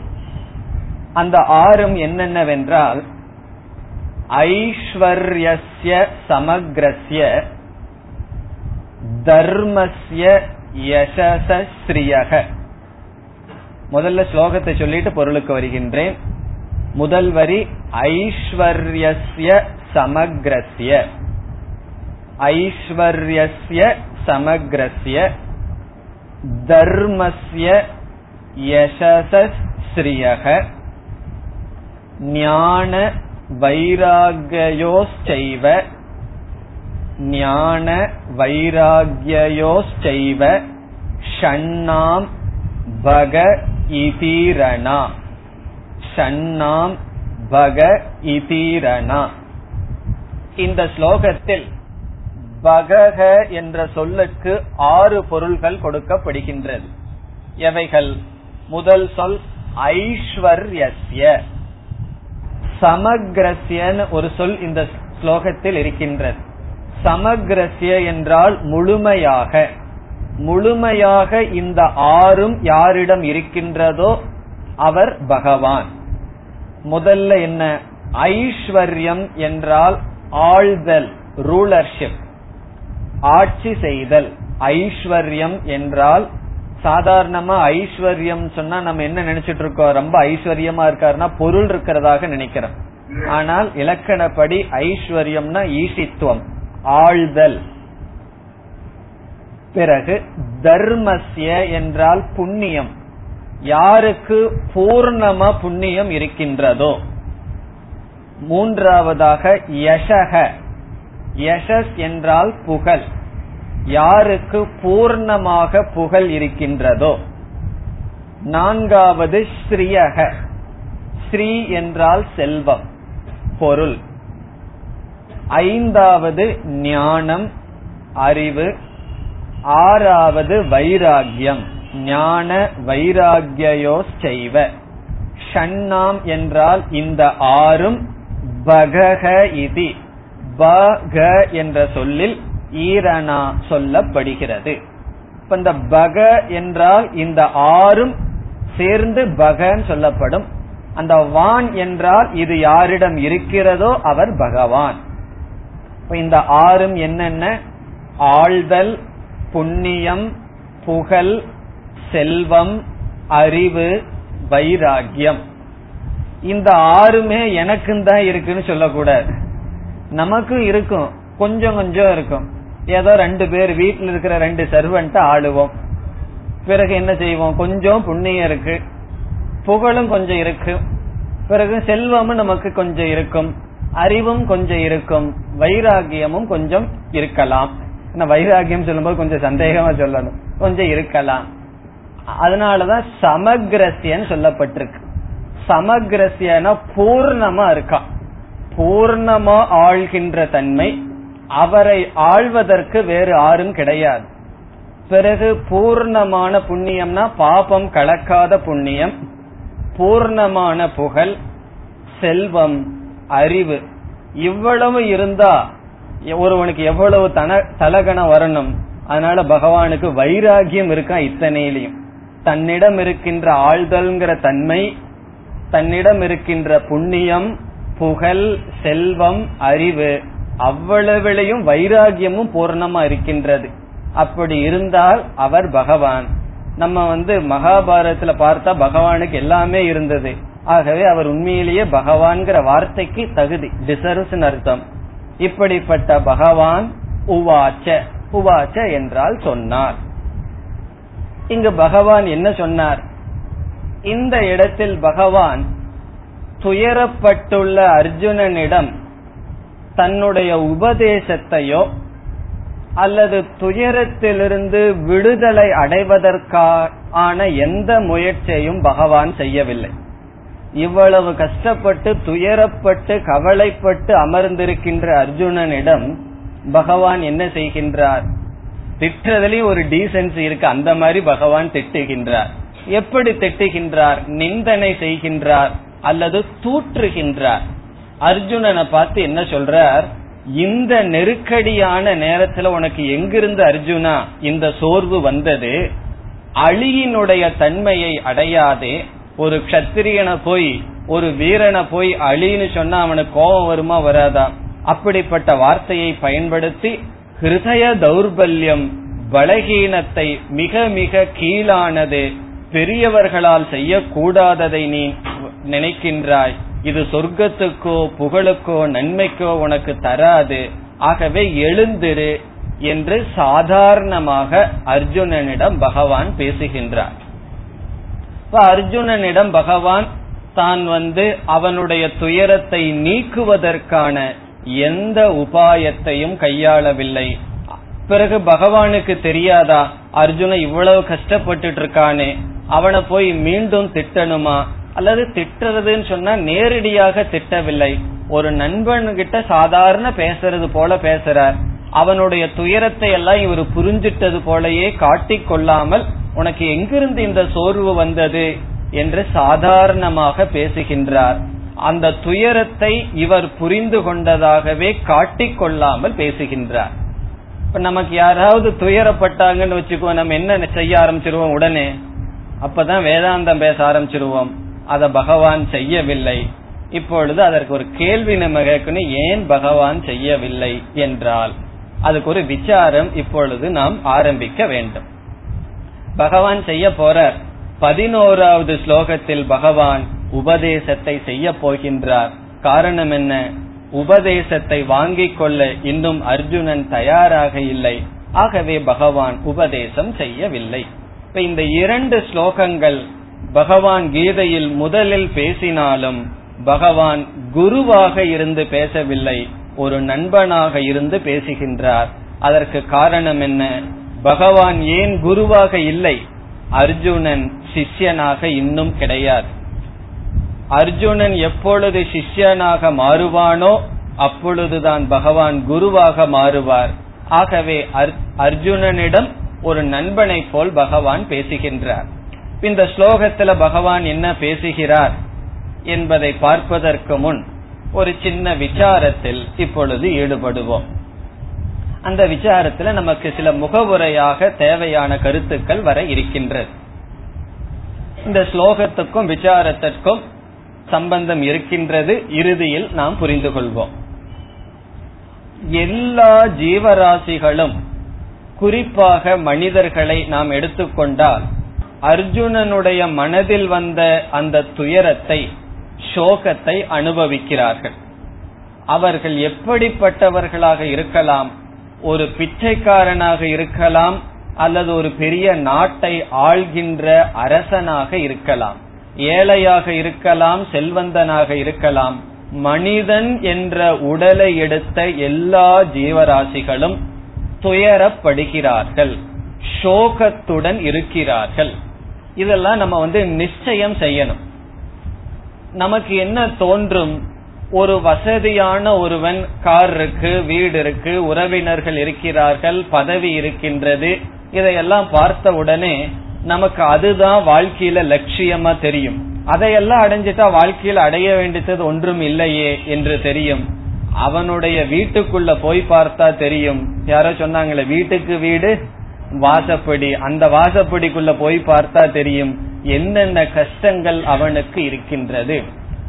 அந்த ஆறும் என்னென்னவென்றால் ஐஸ்வர்யஸ்ய சமக்ரஸ்ய தர்மஸ்ய யசஸ்ரீயக முதல்ல ஸ்லோகத்தை சொல்லிட்டு பொருளுக்கு வருகின்றேன். முதல் வரி ஐஸ்வர்யஸ்ய சமக்ரஸ்ய. ஐஸ்வர்யஸ்ய சமக்ரஸ்ய. தர்மஸ்ய யசஸ்ரீயக ஞான வைராகியோச்சைவ ஞான வைராகியோச்சைவ ஷண்ணாம் பக இதீரணா. ஷண்ணாம் பக இதீரணா. இந்த ஸ்லோகத்தில் பகக என்ற சொல்லுக்கு ஆறு பொருள்கள் கொடுக்கப்படுகின்றது. எவைகள்? முதல் சொல் ஐஸ்வர்யஸ்ய. சமக்ரஸ்யன்னு ஒரு சொல் இந்த ஸ்லோகத்தில் இருக்கின்றது. சமக்ரஸ்ய என்றால் முழுமையாக. முழுமையாக இந்த ஆறும் யாரிடம் இருக்கின்றதோ அவர் பகவான். முதல்ல என்ன? ஐஸ்வர்யம் என்றால் ஆழ்தல் ரூலர்ஷிப் ஆட்சி செய்தல். ஐஸ்வர்யம் என்றால் சாதாரணமா ஐஸ்வர்யம் சொன்னா நம்ம என்ன நினைச்சிட்டு இருக்கோம்? ரொம்ப ஐஸ்வர்யமா இருக்காருன்னா பொருள் இருக்கிறதாக நினைக்கிறோம். ஆனால் இலக்கணப்படி ஐஸ்வர்யம்னா ஈசித்துவம் ஆழ்தல். பிறகு தர்மஸ்ய என்றால் புண்ணியம். யாருக்கு பூர்ணமா புண்ணியம் இருக்கின்றதோ? மூன்றாவதாக யசக யசஸ் என்றால் புகழ். யாருக்கு பூர்ணமாக புகழ் இருக்கின்றதோ. நான்காவது ஸ்ரீயக. ஸ்ரீ என்றால் செல்வம் பொருள். ஐந்தாவது ஞானம் அறிவு. ஆறாவது வைராகியம் ஞான வைராகியோ செய்வ ஷண்ணாம் என்றால் இந்த ஆறும் பகக இதி. பக என்ற சொல்லில் ஈரணா சொல்லப்படுகிறது. இப்ப இந்த பக என்றால் இந்த ஆறும் சேர்ந்து பகன் சொல்லப்படும். அந்த வான் என்றால் இது யாரிடம் இருக்கிறதோ அவர் பகவான். இந்த ஆறும் என்னென்ன? ஆழ்தல் புண்ணியம் புகழ் செல்வம் அறிவு வைராகியம் இந்த ஆறுமே எனக்கும் தான் இருக்குன்னு சொல்லக்கூடாது. நமக்கும் இருக்கும். கொஞ்சம் கொஞ்சம் இருக்கும். ஏதோ ரெண்டு பேர் வீட்டில் இருக்கிற ரெண்டு சர்வெண்ட் ஆளுவோம். பிறகு என்ன செய்வோம்? கொஞ்சம் புண்ணியம் இருக்கு. புகழும் கொஞ்சம் இருக்கு. பிறகு செல்வமும் நமக்கு கொஞ்சம் இருக்கும். அறிவும் கொஞ்சம் இருக்கும். வைராகியமும் கொஞ்சம் இருக்கலாம். வைராகியம் சொல்லும்போது கொஞ்சம் சந்தேகமா சொல்லணும். கொஞ்சம் இருக்கலாம். அதனாலதான் சமக்ரஸ்யன்னு சொல்லப்பட்டிருக்கு. சமக்ரஸ்யனா பூர்ணமா இருக்கான் பூர்ணமா ஆள்கின்ற தன்மை அவரை ஆழ்வதற்கு வேறு யாரும் கிடையாது. பிறகு பூர்ணமான புண்ணியம்னா பாபம் கலக்காத புண்ணியம் பூர்ணமான புகழ் செல்வம் அறிவு. இவ்வளவு இருந்தா ஒருவனுக்கு எவ்வளவு தன தலகணம் வரணும். அதனால பகவானுக்கு வைராகியம் இருக்கா இத்தனையிலையும். தன்னிடம் இருக்கின்ற ஆழ்தல்ங்கிற தன்மை தன்னிடம் இருக்கின்ற புண்ணியம் புகழ் செல்வம் அறிவு. அவ்வளவிலையும் வைராகியமும் பூர்ணமா இருக்கின்றது. அப்படி இருந்தால் அவர் பகவான். நம்ம வந்து மகாபாரதத்துல பார்த்தா பகவானுக்கு எல்லாமே இருந்தது. ஆகவே அவர் உண்மையிலேயே பகவான்கிற வார்த்தைக்கு தகுதி டிசர்வ்ஸ் அர்த்தம். இப்படிப்பட்ட பகவான் உவாச்ச உவாச்ச என்றால் சொன்னார். இங்கு பகவான் என்ன சொன்னார்? இந்த இடத்தில் பகவான் துயரப்பட்டுள்ள அர்ஜுனனிடம் தன்னுடைய உபதேசத்தையோ அல்லது துயரத்திலிருந்து விடுதலை அடைவதற்கான எந்த முயற்சியையும் பகவான் செய்யவில்லை. இவ்வளவு கஷ்டப்பட்டு துயரப்பட்டு கவலைப்பட்டு அமர்ந்திருக்கின்ற அர்ஜுனனிடம் பகவான் என்ன செய்கின்றார்? திட்டுறதுலயும் ஒரு டீசென்சி இருக்கு. அந்த மாதிரி பகவான் திட்டுகின்றார். எப்படி திட்டுகின்றார்? நிந்தனை செய்கின்றார் அல்லது தூற்றுகின்றார்? அர்ஜுனனை பார்த்து என்ன சொல்றார்? இந்த நெருக்கடியான நேரத்துல உனக்கு எங்கிருந்து அர்ஜுனா? இந்த சோர்வு வந்தது. அழியினுடைய தன்மையை அடையாதே. ஒரு கத்திரியனை போய் ஒரு வீரனை போய் அழின்னு சொன்னா அவனுக்கு கோபம் வருமா வராதா? அப்படிப்பட்ட வார்த்தையை பயன்படுத்தி ஹிருதய தௌர்பல்யம் பலகீனத்தை மிக மிக கீழானது பெரியவர்களால் செய்யக்கூடாததை நீ நினைக்கின்றாய். இது சொர்க்கத்துக்கோ புகழுக்கோ நன்மைக்கோ உனக்கு தராது. ஆகவே எழுந்திரு என்று சாதாரணமாக அர்ஜுனனிடம் பகவான் பேசுகின்றார். இப்ப அர்ஜுனனிடம் பகவான் தான் வந்து அவனுடைய துயரத்தை நீக்குவதற்கான எந்த உபாயத்தையும் கையாளவில்லை. பிறகு பகவானுக்கு தெரியாதா அர்ஜுன இவ்வளவு கஷ்டப்பட்டு இருக்கானே அவனை போய் மீண்டும் திட்டணுமா? அல்லது திட்டுறதுன்னு சொன்னா நேரடியாக திட்டவில்லை. ஒரு நண்பன்கிட்ட சாதாரண பேசுறது போல பேசுறார். அவனுடைய துயரத்தை எல்லாம் இவர் புரிஞ்சிட்டது போலயே காட்டிக் கொள்ளாமல் உனக்கு எங்கிருந்து இந்த சோர்வு வந்தது என்று சாதாரணமாக பேசுகின்றார். அந்த துயரத்தை இவர் புரிந்து கொண்டதாகவே காட்டிக் கொள்ளாமல் பேசுகின்றார். இப்ப நமக்கு யாராவது துயரப்பட்டாங்கன்னு வச்சுக்கோ நம்ம என்ன செய்ய ஆரம்பிச்சிருவோம் உடனே? அப்பதான் வேதாந்தம் பேச ஆரம்பிச்சிருவோம். அதை பகவான் செய்யவில்லை. இப்பொழுது அதற்கு ஒரு கேள்வி நம்ம கேட்கணும் ஏன் பகவான் செய்யவில்லை என்றால்? அதுக்கு ஒரு விசாரம் இப்பொழுது நாம் ஆரம்பிக்க வேண்டும். பகவான் செய்ய போற பதினோராவது ஸ்லோகத்தில் பகவான் உபதேசத்தை செய்ய போகின்றார். காரணம் என்ன? உபதேசத்தை வாங்கிக் கொள்ள இன்னும் அர்ஜுனன் தயாராக இல்லை. ஆகவே பகவான் உபதேசம் செய்யவில்லை. இப்ப இந்த இரண்டு ஸ்லோகங்கள் பகவான் கீதையில் முதலில் பேசினாலும் பகவான் குருவாக இருந்து பேசவில்லை ஒரு நண்பனாக இருந்து பேசுகின்றார். அதற்கு காரணம் என்ன? பகவான் ஏன் குருவாக இல்லை? அர்ஜுனன் சிஷ்யனாக இன்னும் கிடையாது. அர்ஜுனன் எப்பொழுது சிஷ்யனாக மாறுவானோ அப்பொழுதுதான் பகவான் குருவாக மாறுவார். ஆகவே அர்ஜுனனிடம் ஒரு நண்பனை போல் பகவான் பேசுகின்றார். இந்த ஸ்லோகத்துல பகவான் என்ன பேசுகிறார் என்பதை பார்ப்பதற்கு முன் ஒரு சின்ன விசாரத்தில் இப்பொழுது ஈடுபடுவோம். அந்த விசாரத்துல நமக்கு சில முகவுரையாக தேவையான கருத்துக்கள் வர இருக்கின்றது. இந்த ஸ்லோகத்துக்கும் விசாரத்திற்கும் சம்பந்தம் இருக்கின்றது. இறுதியில் நாம் புரிந்து கொள்வோம். எல்லா ஜீவராசிகளும் குறிப்பாக மனிதர்களை நாம் எடுத்துக்கொண்டால் அர்ஜுனனுடைய மனதில் வந்த அந்த துயரத்தை சோகத்தை அனுபவிக்கிறார்கள். அவர்கள் எப்படிப்பட்டவர்களாக இருக்கலாம்? ஒரு பிச்சைக்காரனாக இருக்கலாம் அல்லது ஒரு பெரிய நாட்டை ஆள்கின்ற அரசனாக இருக்கலாம். ஏழையாக இருக்கலாம் செல்வந்தனாக இருக்கலாம். மனிதன் என்ற உடலை எடுத்த எல்லா ஜீவராசிகளும் துயரப்படுகிறார்கள். சோகத்துடன் இருக்கிறார்கள். இதெல்லாம் நம்ம வந்து நிச்சயம் செய்யணும். நமக்கு என்ன தோன்றும்? ஒரு வசதியான ஒருவன் கார் இருக்கு வீடு இருக்கு உறவினர்கள் இருக்கிறார்கள் பதவி இருக்கின்றது. இதையெல்லாம் பார்த்த உடனே நமக்கு அதுதான் வாழ்க்கையில லட்சியமா தெரியும். அதையெல்லாம் அடைஞ்சிட்டா வாழ்க்கையில் அடைய வேண்டியது ஒன்றும் இல்லையே என்று தெரியும். அவனுடைய வீட்டுக்குள்ள போய் பார்த்தா தெரியும். யாரோ சொன்னாங்களே வீட்டுக்கு வீடு வாசப்படி அந்த வாசப்படிக்குள்ள போய் பார்த்தா தெரியும் என்னென்ன கஷ்டங்கள் அவனுக்கு இருக்கின்றது.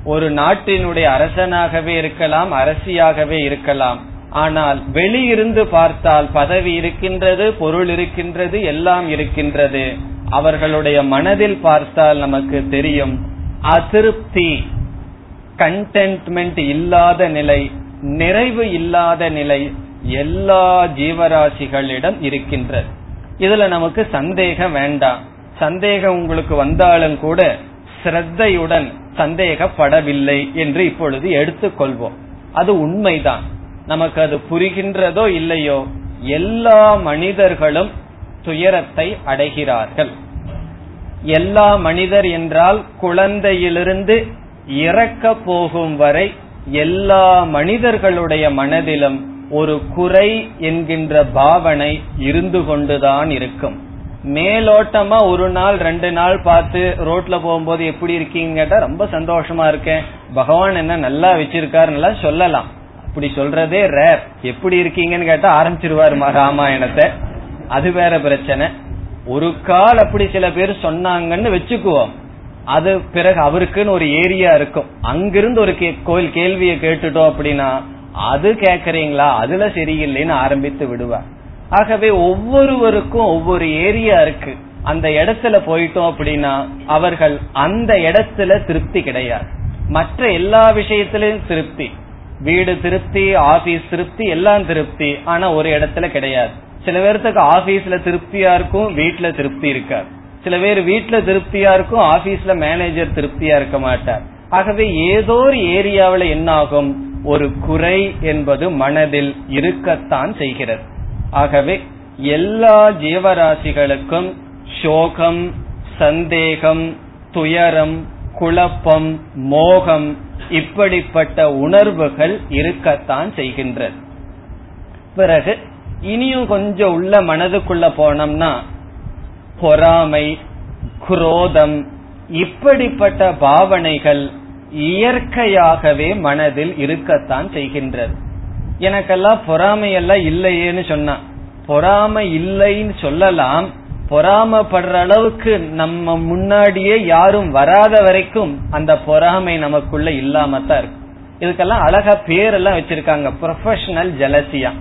ஒரு நாட்டினுடைய அரசனாகவே இருக்கலாம் அரசியாகவே இருக்கலாம். ஆனால் வெளியிருந்து பார்த்தால் பதவி இருக்கின்றது பொருள் இருக்கின்றது எல்லாம் இருக்கின்றது. அவர்களுடைய மனதில் பார்த்தால் நமக்கு தெரியும் அதிருப்தி கண்டென்ட்மெண்ட் இல்லாத நிலை நிறைவு இல்லாத நிலை எல்லா ஜீவராசிகளிடம் இருக்கின்றது. இதுல நமக்கு சந்தேகம் வேண்டாம். சந்தேகம் உங்களுக்கு வந்தாலும் கூட ஸ்ரத்தையுடன் சந்தேகப்படவில்லை என்று இப்பொழுது எடுத்துக்கொள்வோம். அது உண்மைதான். நமக்கு அது புரிகின்றதோ இல்லையோ எல்லா மனிதர்களும் துயரத்தை அடைகிறார்கள். எல்லா மனிதர் என்றால் குழந்தையிலிருந்து இறக்க போகும் வரை எல்லா மனிதர்களுடைய மனதிலும் ஒரு குறை என்கின்ற பாவனை இருந்து கொண்டுதான் இருக்கும். மேலோட்டமா ஒரு நாள் ரெண்டு நாள் பார்த்து ரோட்ல போகும்போது எப்படி இருக்கீங்க கேட்டா ரொம்ப சந்தோஷமா இருக்கேன். பகவான் என்ன நல்லா வச்சிருக்காருன்னு சொல்லலாம். அப்படி சொல்றதே ரேர் எப்படி இருக்கீங்கன்னு கேட்டா ஆரம்பிச்சிருவாரு ராமாயணத்தை. அது வேற பிரச்சனை. ஒரு கால் அப்படி சில பேர் சொன்னாங்கன்னு வச்சுக்குவோம். அது பிறகு அவருக்குன்னு ஒரு ஏரியா இருக்கும். அங்கிருந்து ஒரு கோயில் கேள்வியை கேட்டுட்டோம் அப்படின்னா அது கேக்குறீங்களா? அதுல சரியில்லைன்னு ஆரம்பித்து விடுவார். ஆகவே ஒவ்வொருவருக்கும் ஒவ்வொரு ஏரியா இருக்கு. அந்த இடத்துல போயிட்டோம் அப்படின்னா அவர்கள் அந்த இடத்துல திருப்தி கிடையாது. மற்ற எல்லா விஷயத்திலும் திருப்தி. வீடு திருப்தி ஆபீஸ் திருப்தி எல்லாம் திருப்தி. ஆனா ஒரு இடத்துல கிடையாது. சில பேர்த்துக்கு ஆபீஸ்ல திருப்தியா இருக்கும் வீட்டுல திருப்தி இருக்காது. சில பேர் வீட்டுல திருப்தியா இருக்கும் ஆபீஸ்ல மேனேஜர் திருப்தியா இருக்க மாட்டார். ஆகவே ஏதோ ஒரு ஏரியாவில் என்ன ஆகும் ஒரு குறை என்பது மனதில் இருக்கத்தான் செய்கிறது. ஆகவே எல்லா ஜீவராசிகளுக்கும் சோகம் சந்தேகம் துயரம் குழப்பம் மோகம் இப்படிப்பட்ட உணர்வுகள் இருக்கத்தான் செய்கின்றது. பிறகு இனியும் கொஞ்சம் உள்ள மனதுக்குள்ள போனோம்னா பொறாமை குரோதம் இப்படிப்பட்ட பாவனைகள் இயற்கையாகவே மனதில் இருக்கத்தான் செய்கின்றது. எனக்கெல்லாம் பொறாமை எல்லாம் இல்லையேன்னு சொன்னா பொறாமை இல்லைன்னு சொல்லலாம் பொறாமப்படுற அளவுக்கு நம்ம முன்னாடியே யாரும் வராத வரைக்கும் அந்த பொறாமை நமக்குள்ள இல்லாம தான் இருக்கும். இதுக்கெல்லாம் அழகா பேரெல்லாம் வச்சிருக்காங்க ப்ரொஃபஷனல் ஜெலசியா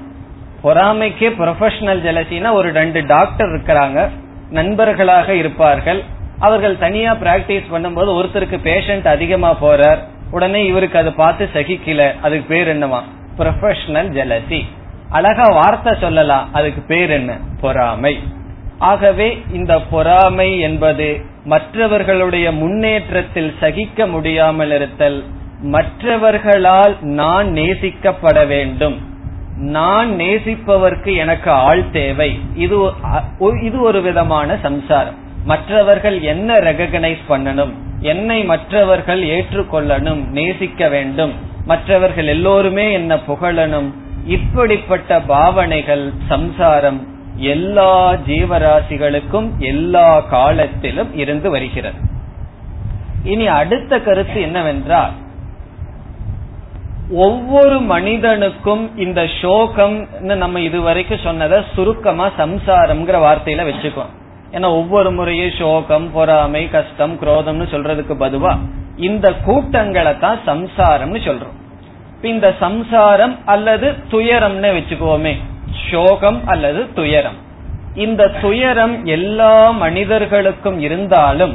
பொறாமைக்கே ப்ரொஃபஷனல் ஜெலசினா ஒரு ரெண்டு டாக்டர் இருக்கிறாங்க நண்பர்களாக இருப்பார்கள் அவர்கள் தனியா பிராக்டிஸ் பண்ணும்போது ஒருத்தருக்கு பேஷண்ட் அதிகமா போறார். உடனே இவருக்கு அதை பார்த்து சகிக்கல. அதுக்கு பேர் என்னவா? ப்ரொஃபஷனல் ஜெலசி அழகா வார்த்தை சொல்லலாம். அதுக்கு பேர் என்ன? பொறாமை. ஆகவே இந்த பொறாமை என்பது மற்றவர்களுடைய முன்னேற்றத்தில் சகிக்க முடியாமல் இருத்தல் மற்றவர்களால் நான் நேசிக்கப்பட வேண்டும். நான் நேசிப்பவர்க்கு எனக்கு ஆள் தேவை. இது இது ஒரு விதமான சம்சாரம். மற்றவர்கள் என்ன ரெகனைஸ் பண்ணணும்? என்னை மற்றவர்கள் ஏற்றுக்கொள்ளணும் நேசிக்க வேண்டும்? மற்றவர்கள் எல்லோருமே என்ன புகழணும்? இப்படிப்பட்ட பாவனைகள் சம்சாரம் எல்லா ஜீவராசிகளுக்கும் எல்லா காலத்திலும் இருந்து வருகிறது. இனி அடுத்த கருத்து என்னவென்றால் ஒவ்வொரு மனிதனுக்கும் இந்த சோகம் நம்ம இதுவரைக்கும் சொன்னதை சுருக்கமா சம்சாரம்ங்கிற வார்த்தையில வச்சுக்கோம் ஏன்னா ஒவ்வொரு முறையும் சோகம் பொறாமை கஷ்டம் குரோதம்னு சொல்றதுக்கு பதுவா இந்த கூட்டங்களை தான் சம்சாரம்னு சொல்றோம். இந்த சம்சாரம் அல்லது துயரம்னு வச்சுக்கோமே. சோகம் அல்லது துயரம். இந்த துயரம் எல்லா மனிதர்களுக்கும் இருந்தாலும்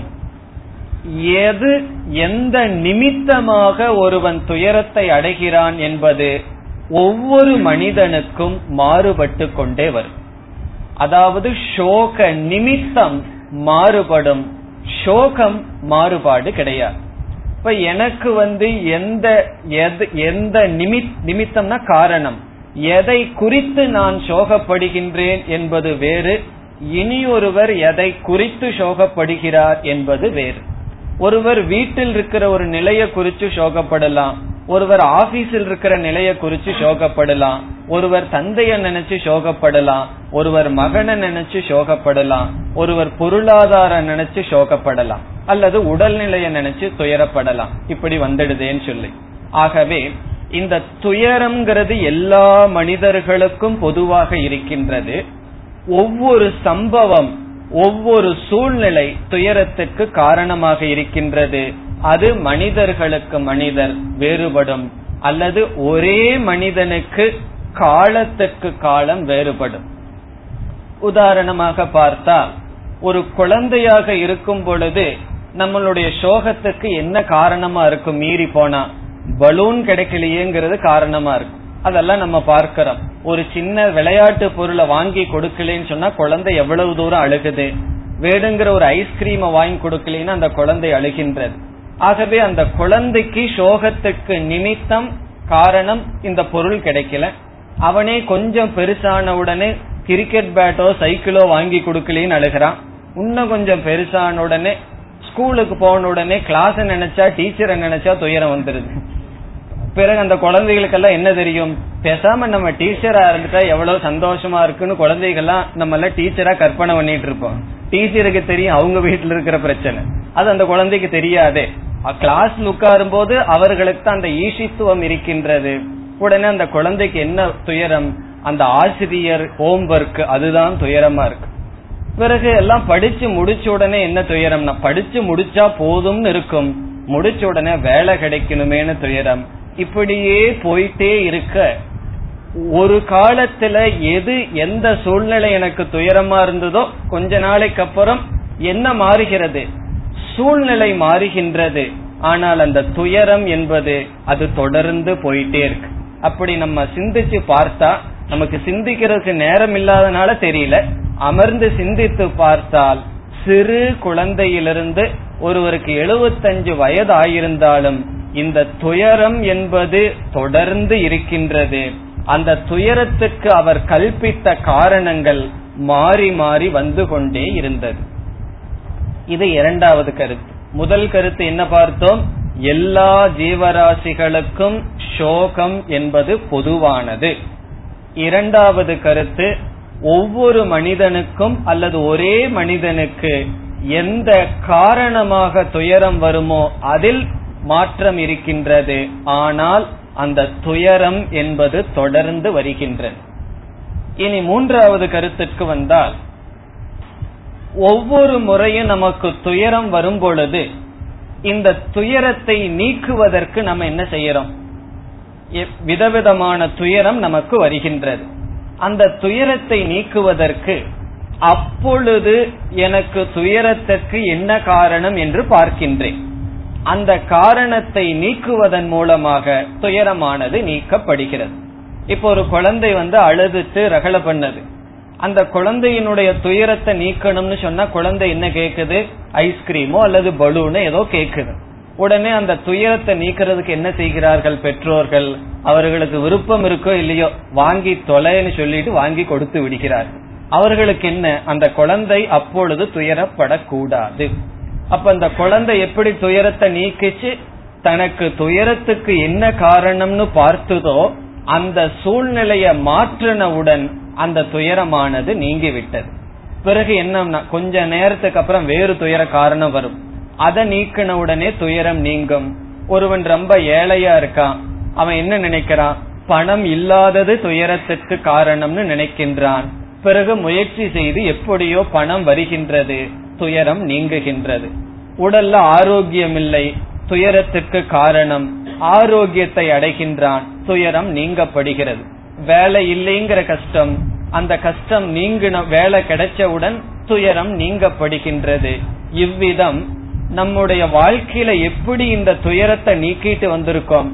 எது எந்த நிமித்தமாக ஒருவன் துயரத்தை அடைகிறான் என்பது ஒவ்வொரு மனிதனுக்கும் மாறுபட்டு கொண்டே வரும். அதாவது சோக நிமித்தம் மாறுபடும். சோகம் மாறுபாடு கிடையாது. இப்ப எனக்கு வந்து எந்த எந்த நிமித்தம்னா காரணம். எதை குறித்து நான் சோகப்படுகின்றேன் என்பது வேறு. இனியொருவர் எதை குறித்து சோகப்படுகிறார் என்பது வேறு. ஒருவர் வீட்டில் இருக்கிற ஒரு நிலையை குறித்து சோகப்படலாம். ஒருவர் ஆபீஸில் இருக்கிற நிலையை குறித்து சோகப்படலாம். ஒருவர் தந்தைய நினைச்சு சோகப்படலாம் ஒருவர் மகனை நினைச்சு சோகப்படலாம் ஒருவர் பொருளாதார நினைச்சு சோகப்படலாம் அல்லது உடல்நிலையை நினைச்சு துயரப்படலாம். இப்படி வந்துடுதேன்னு சொல்லி. ஆகவே இந்த துயரம்ங்கிறது எல்லா மனிதர்களுக்கும் பொதுவாக இருக்கின்றது. ஒவ்வொரு சம்பவம் ஒவ்வொரு சூழ்நிலை துயரத்துக்கு காரணமாக இருக்கின்றது. அது மனிதர்களுக்கு மனிதர் வேறுபடும் அல்லது ஒரே மனிதனுக்கு காலத்துக்கு காலம் வேறுபடும். உதாரணமாக பார்த்தால் ஒரு குழந்தையாக இருக்கும் பொழுது நம்மளுடைய சோகத்துக்கு என்ன காரணமா இருக்கும்? மீறி போனா பலூன் கிடைக்கலையேங்கிறது காரணமா இருக்கும். அதெல்லாம் நம்ம பார்க்கிறோம். ஒரு சின்ன விளையாட்டு பொருளை வாங்கி கொடுக்கலன்னு சொன்னா குழந்தை எவ்வளவு தூரம் அழுகுது? வேடுங்கிற ஒரு ஐஸ்கிரீமை வாங்கி கொடுக்கலன்னு அந்த குழந்தை அழுகின்றது. ஆகவே அந்த குழந்தைக்கு சோகத்துக்கு நிமித்தம் காரணம் இந்த பொருள் கிடைக்கல. அவனே கொஞ்சம் பெருசான உடனே கிரிக்கெட் பேட்டோ சைக்கிளோ வாங்கி கொடுக்கலன்னு அழுகிறான். இன்னும் கொஞ்சம் பெருசான உடனே ஸ்கூலுக்கு போன உடனே கிளாஸ் நினைச்சா டீச்சரை நினைச்சா துயரம் வந்துருது. பிறகு அந்த குழந்தைகளுக்கெல்லாம் என்ன தெரியும்? பேசாம நம்ம டீச்சரா இருந்துட்டா எவ்வளவு சந்தோஷமா இருக்குன்னு குழந்தைகள்லாம் நம்ம எல்லாம் டீச்சரா கற்பனை பண்ணிட்டு இருப்போம். டீச்சருக்கு தெரியும் அவங்க வீட்டுல இருக்கிற பிரச்சனை. அது அந்த குழந்தைக்கு தெரியாதே. கிளாஸ் உட்காரும் போது அவர்களுக்கு அந்த ஈஷித்துவம் இருக்கின்றது. உடனே அந்த குழந்தைக்கு என்ன துயரம்? அந்த ஆசிரியர் ஹோம் ஒர்க் அதுதான் துயரமா இருக்கு. பிறகு எல்லாம் படிச்சு முடிச்ச உடனே என்ன துயரம்னா படிச்சு முடிச்சா போதும்னு இருக்கும். முடிச்ச உடனே வேலை கிடைக்கணுமேனு துயரம். இப்படியே போயிட்டே இருக்க. ஒரு காலத்துல எது எந்த சூழ்நிலை எனக்கு துயரமா இருந்ததோ கொஞ்ச நாளைக்கு அப்புறம் என்ன மாறுகிறது? சூழ்நிலை மாறுகின்றது. ஆனால் அந்த துயரம் என்பது அது தொடர்ந்து போயிட்டே இருக்கு. அப்படி நம்ம சிந்திச்சு பார்த்தா நமக்கு சிந்திக்கிறதுக்கு நேரம் இல்லாதனால தெரியல. அமர்ந்து சிந்தித்து பார்த்தால் சிறு குழந்தையிலிருந்து ஒருவருக்கு எழுபத்தஞ்சு வயது ஆயிருந்தாலும் இந்த துயரம் என்பது தொடர்ந்து இருக்கின்றது. அந்த துயரத்துக்கு அவர் கல்பித்த காரணங்கள் மாறி மாறி வந்து கொண்டே இருந்தது. இது இரண்டாவது கருத்து. முதல் கருத்து என்ன பார்த்தோம்? எல்லா ஜீவராசிகளுக்கும் சோகம் என்பது பொதுவானது. இரண்டாவது கருத்து ஒவ்வொரு மனிதனுக்கும் அல்லது ஒரே மனிதனுக்கு எந்த காரணமாக துயரம் வருமோ அதில் மாற்றம் இருக்கின்றது. ஆனால் அந்த துயரம் என்பது தொடர்ந்து வருகின்றது. இனி மூன்றாவது கருத்துக்கு வந்தால் ஒவ்வொரு முறையும் நமக்கு துயரம் வரும் பொழுது இந்த துயரத்தை நீக்குவதற்கு நம்ம என்ன செய்யறோம்? விதவிதமான துயரம் நமக்கு வருகின்றது. அந்த துயரத்தை நீக்குவதற்கு அப்பொழுது எனக்கு துயரத்திற்கு என்ன காரணம் என்று பார்க்கின்றேன். அந்த காரணத்தை நீக்குவதன் மூலமாக துயரமானது நீக்கப்படுகிறது. இப்போ ஒரு குழந்தை வந்து அழுதுட்டு ரகல பண்ணது. அந்த குழந்தையினுடைய துயரத்தை நீக்கணும்னு சொன்னா குழந்தை என்ன கேக்குது? ஐஸ்கிரீமோ அல்லது பலூனோ ஏதோ கேக்குது. உடனே அந்த துயரத்தை நீக்கிறதுக்கு என்ன செய்கிறார்கள் பெற்றோர்கள்? அவர்களுக்கு விருப்பம் இருக்கோ இல்லையோ வாங்கி தொலைன்னு சொல்லிட்டு வாங்கி கொடுத்து விடுகிறார்கள் அவர்களுக்கு என்ன? அந்த குழந்தை அப்பொழுது துயரப்படக்கூடாது. அப்ப அந்த குழந்தை எப்படி துயரத்தை நீக்கிச்சு? தனக்கு துயரத்துக்கு என்ன காரணம்னு பார்த்ததோ அந்த சூழ்நிலையை மாற்றினவுடன் அந்த துயரமானது நீங்கிவிட்டது. பிறகு என்ன கொஞ்ச நேரத்துக்கு அப்புறம் வேறு துயர காரணம் வரும். அதை நீக்கின உடனே துயரம் நீங்கும். ஒருவன் ரொம்ப ஏழையா இருக்கான். அவன் என்ன நினைக்கிறான்? பணம் இல்லாதது துயரத்துக்கு காரணம்னு நினைக்கின்றான். பிறகு முயற்சி செய்து எப்படியோ பணம் வருகின்றது துயரம் நீங்குகின்றது. உடல்ல ஆரோக்கியம் இல்லை துயரத்துக்கு காரணம். ஆரோக்கியத்தை அடைகின்றான். துயரம் நீங்கப்படுகிறது. வேலை இல்லைங்கிற கஷ்டம் அந்த கஷ்டம் நீங்கின வேலை கிடைச்சவுடன் துயரம் நீங்கப்படுகின்றது. இவ்விதம் நம்முடைய வாழ்க்கையில எப்படி இந்த துயரத்தை நீக்கிட்டு வந்திருக்கோம்?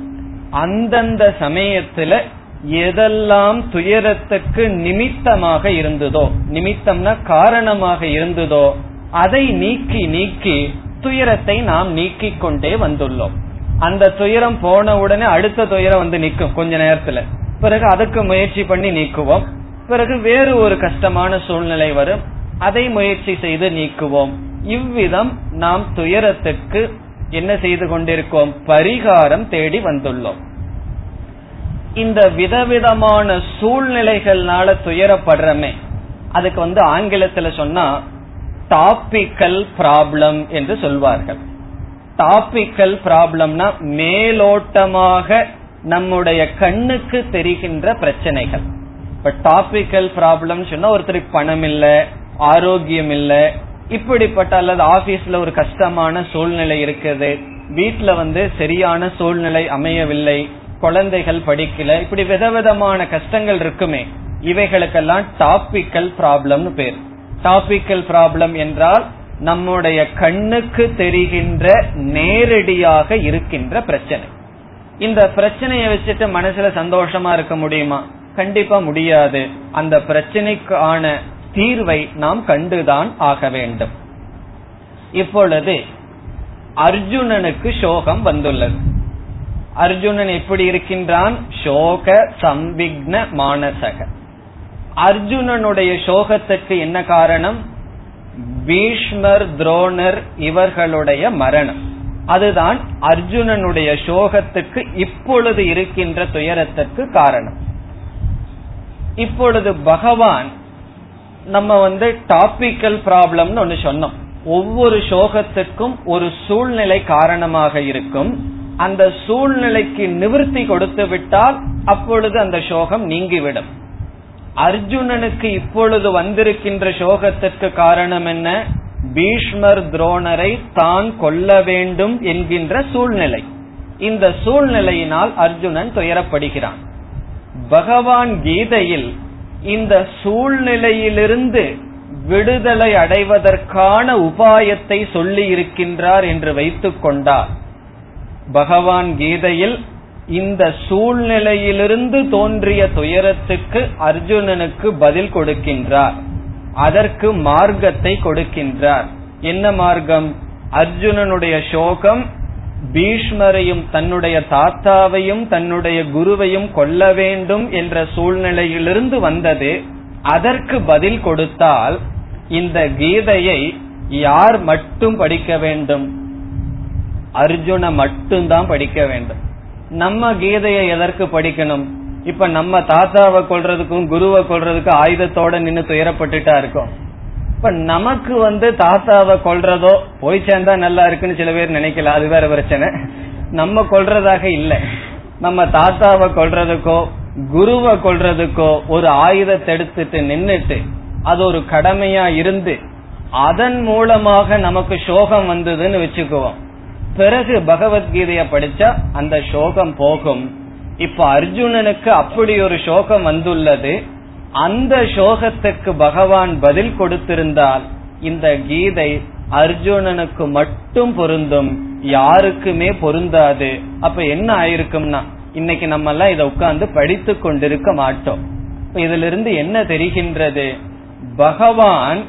அந்தந்த சமயத்துல எதெல்லாம் துயரத்துக்கு நிமித்தமாக இருந்ததோ நிமித்தம்னா காரணமாக இருந்ததோ அதை நீக்கி நீக்கி துயரத்தை நாம் நீக்கிக் கொண்டே வந்துள்ளோம். அந்த துயரம் போன உடனே அடுத்த துயரம் வந்து நிற்கும் கொஞ்ச நேரத்துல. பிறகு அதுக்கு முயற்சி பண்ணி நீக்குவோம். பிறகு வேறு ஒரு கஷ்டமான சூழ்நிலை வரும். அதை முயற்சி செய்து நீக்குவோம். இவ்விதம் நாம் துயரத்துக்கு என்ன செய்து கொண்டிருக்கோம்? பரிகாரம் தேடி வந்துள்ளோம். இந்த விதவிதமான சூழ்நிலைகள்னால துயரப்படுறமே. அதுக்கு வந்து ஆங்கிலத்துல சொன்னா டாபிக்கல் ப்ராப்ளம் என்று சொல்வார்கள். டாபிக்கல் ப்ராப்ளம்னா மேலோட்டமாக நம்முடைய கண்ணுக்கு தெரிகின்ற பிரச்சனைகள். இப்ப டாபிக்கல் ப்ராப்ளம் சொன்னா ஒருத்தருக்கு பணம் இல்ல ஆரோக்கியம் இல்ல இப்படிப்பட்ட அல்லது ஆபீஸ்ல ஒரு கஷ்டமான சூழ்நிலை இருக்குது வீட்டுல வந்து சரியான சூழ்நிலை அமையவில்லை குழந்தைகள் படிக்கல இப்படி விதவிதமான கஷ்டங்கள் இருக்குமே இவைகளுக்கெல்லாம் டாபிக்கல் ப்ராப்ளம்னு பேர். டாபிக்கல் ப்ராப்ளம் என்றால் நம்முடைய கண்ணுக்கு தெரிகின்ற நேரடியாக இருக்கின்ற பிரச்சனை. இந்த பிரச்சனையை வச்சுட்டு மனசுல சந்தோஷமா இருக்க முடியுமா? கண்டிப்பா முடியாது. அந்த பிரச்சனைக்கான தீர்வை நாம் கண்டுதான் ஆக வேண்டும். இப்பொழுது அர்ஜுனனுக்கு சோகம் வந்துள்ளது. அர்ஜுனன் எப்படி இருக்கின்றான்? சோக சம்பிக்ன மானசக. அர்ஜுனனுடைய சோகத்துக்கு என்ன காரணம்? பீஷ்மர் துரோணர் இவர்களுடைய மரணம். அதுதான் அர்ஜுனனுடைய சோகத்துக்கு இப்பொழுது இருக்கின்ற துயரத்திற்கு காரணம். இப்பொழுது பகவான் நம்ம வந்து டாபிக்கல் ப்ராப்ளம்னு ஒன்னு சொன்னோம். ஒவ்வொரு சோகத்துக்கும் ஒரு சூழ்நிலை காரணமாக இருக்கும். அந்த சூழ்நிலைக்கு நிவர்த்தி கொடுத்து விட்டால் அப்பொழுது அந்த சோகம் நீங்கிவிடும். அர்ஜுனனுக்கு இப்பொழுது வந்திருக்கின்ற சோகத்திற்கு காரணம் என்ன? பீஷ்மர் துரோணரை தான் கொல்ல வேண்டும் என்கின்ற சூழ்நிலை. இந்த சூழ்நிலையினால் அர்ஜுனன் துயரப்படுகிறான். பகவான் கீதையில் இந்த சூழ்நிலையிலிருந்து விடுதலை அடைவதற்கான உபாயத்தை சொல்லி இருக்கின்றார் என்று வைத்துக் கொண்டார் பகவான் கீதையில் இந்த சூழ்நிலையிலிருந்து தோன்றிய துயரத்துக்கு அர்ஜுனனுக்கு பதில் கொடுக்கின்றார். அதற்கு மார்க்கத்தை கொடுக்கின்றார். என்ன மார்க்கம்? அர்ஜுனனுடைய சோகம் பீஷ்மரையும் தன்னுடைய தாத்தாவையும் தன்னுடைய குருவையும் கொல்ல வேண்டும் என்ற சூழ்நிலையிலிருந்து வந்தது. அதற்கு பதில் கொடுத்தால் இந்த கீதையை யார் மட்டும் படிக்க வேண்டும்? அர்ஜுன மட்டும்தான் படிக்க வேண்டும். நம்ம கீதையை எதற்கு படிக்கணும்? இப்ப நம்ம தாத்தாவை கொள்றதுக்கும் குருவை கொள்றதுக்கும் ஆயுதத்தோட நின்று துயரப்பட்டுட்டா இருக்கோம். இப்ப நமக்கு வந்து தாத்தாவை கொள்றதோ போய் சேர்ந்தா நல்லா இருக்குன்னு சில பேர் நினைக்கல அது வேற பிரச்சனை. நம்ம கொள்றதாக இல்ல. நம்ம தாத்தாவை கொள்றதுக்கோ குருவை கொள்றதுக்கோ ஒரு ஆயுதத்தை எடுத்துட்டு நின்னுட்டு அது ஒரு கடமையா இருந்து அதன் மூலமாக நமக்கு சோகம் வந்ததுன்னு வச்சுக்குவோம். பிறகு பகவத்கீதைய படிச்சா அந்த சோகம் போகும். இப்ப அர்ஜுனனுக்கு அப்படி ஒரு சோகம் வந்துள்ளது. அந்த சோகத்துக்கு பகவான் பதில் கொடுத்திருந்தால் இந்த கீதை அர்ஜுனனுக்கு மட்டும் பொருந்தும். யாருக்குமே பொருந்தாது. அப்ப என்ன ஆயிருக்கும்னா இன்னைக்கு நம்ம எல்லாம் இதை உட்கார்ந்து படித்து கொண்டிருக்க மாட்டோம். இதுல இருந்து என்ன தெரிகின்றது? பகவான்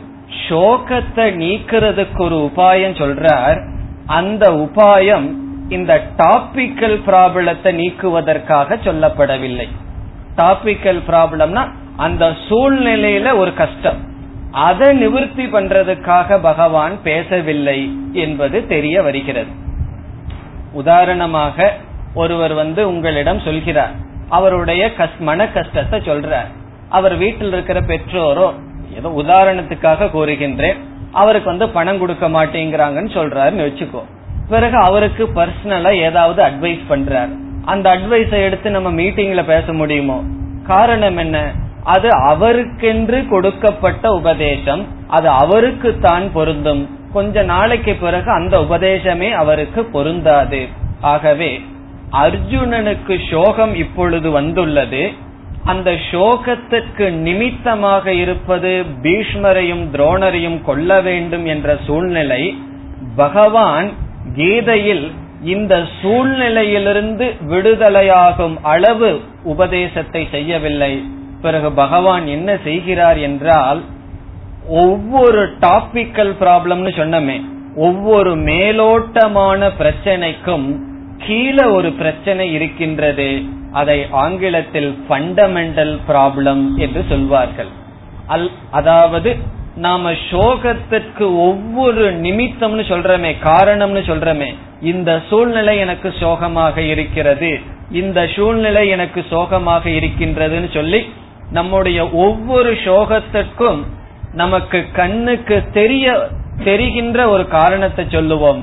சோகத்தை நீக்கிறதுக்கு ஒரு உபாயம் சொல்றார். அந்த உபாயம் இந்த டாபிக்கல் ப்ராப்ளத்தை நீக்குவதற்காக சொல்லப்படவில்லை. டாபிக்கல் ப்ராப்ளம்னா அந்த சூழ்நிலையில ஒரு கஷ்டம். அதை நிவர்த்தி பண்றதுக்காக பகவான் பேசவில்லை என்பது தெரிய வருகிறது. உதாரணமாக ஒருவர் வந்து உங்களிடம் சொல்கிறார் அவருடைய மன கஷ்டத்தை சொல்றார். அவர் வீட்டில் இருக்கிற பெற்றோரோ ஏதோ உதாரணத்துக்காக கூறுகின்றேன் அவருக்கு வந்து பணம் கொடுக்க மாட்டேங்கிறாங்கன்னு சொல்றாருன்னு வச்சுக்கோ. பிறகு அவருக்கு பர்சனலா ஏதாவது அட்வைஸ் பண்றாரு. அந்த அட்வைஸை எடுத்து நம்ம மீட்டிங்ல பேச முடியுமோ? காரணம் என்ன? அது அவருக்கென்று கொடுக்கப்பட்ட உபதேசம். அது அவருக்கு தான் பொருந்தும். கொஞ்ச நாளைக்கு பிறகு அந்த உபதேசமே அவருக்கு பொருந்தாது. ஆகவே அர்ஜுனனுக்கு சோகம் இப்பொழுது வந்துள்ளது. அந்த சோகத்துக்கு நிமித்தமாக இருப்பது பீஷ்மரையும் துரோணரையும் கொல்ல வேண்டும் என்ற சூழ்நிலை பகவான் கீதையில் இந்த சூழ்நிலையிலிருந்து விடுதலையாகும் அளவு உபதேசத்தை செய்யவில்லை. பிறகு பகவான் என்ன செய்கிறார் என்றால் ஒவ்வொரு டாபிக்கல் ப்ராப்ளம்னு சொன்னமே ஒவ்வொரு மேலோட்டமான பிரச்சனைக்கும் கீழே ஒரு பிரச்சனை இருக்கின்றது. அதை ஆங்கிலத்தில் ஃபண்டமெண்டல் ப்ராப்ளம் என்று சொல்வார்கள். அதாவது நாம சோகத்திற்கு ஒவ்வொரு நிமித்தம்னு சொல்றமே காரணம்னு சொல்றமே இந்த சூழ்நிலை எனக்கு சோகமாக இருக்கிறது இந்த சூழ்நிலை எனக்கு சோகமாக இருக்கின்றதுன்னு சொல்லி நம்முடைய ஒவ்வொரு சோகத்திற்கும் நமக்கு கண்ணுக்கு தெரிய தெரிகின்ற ஒரு காரணத்தை சொல்லுவோம்.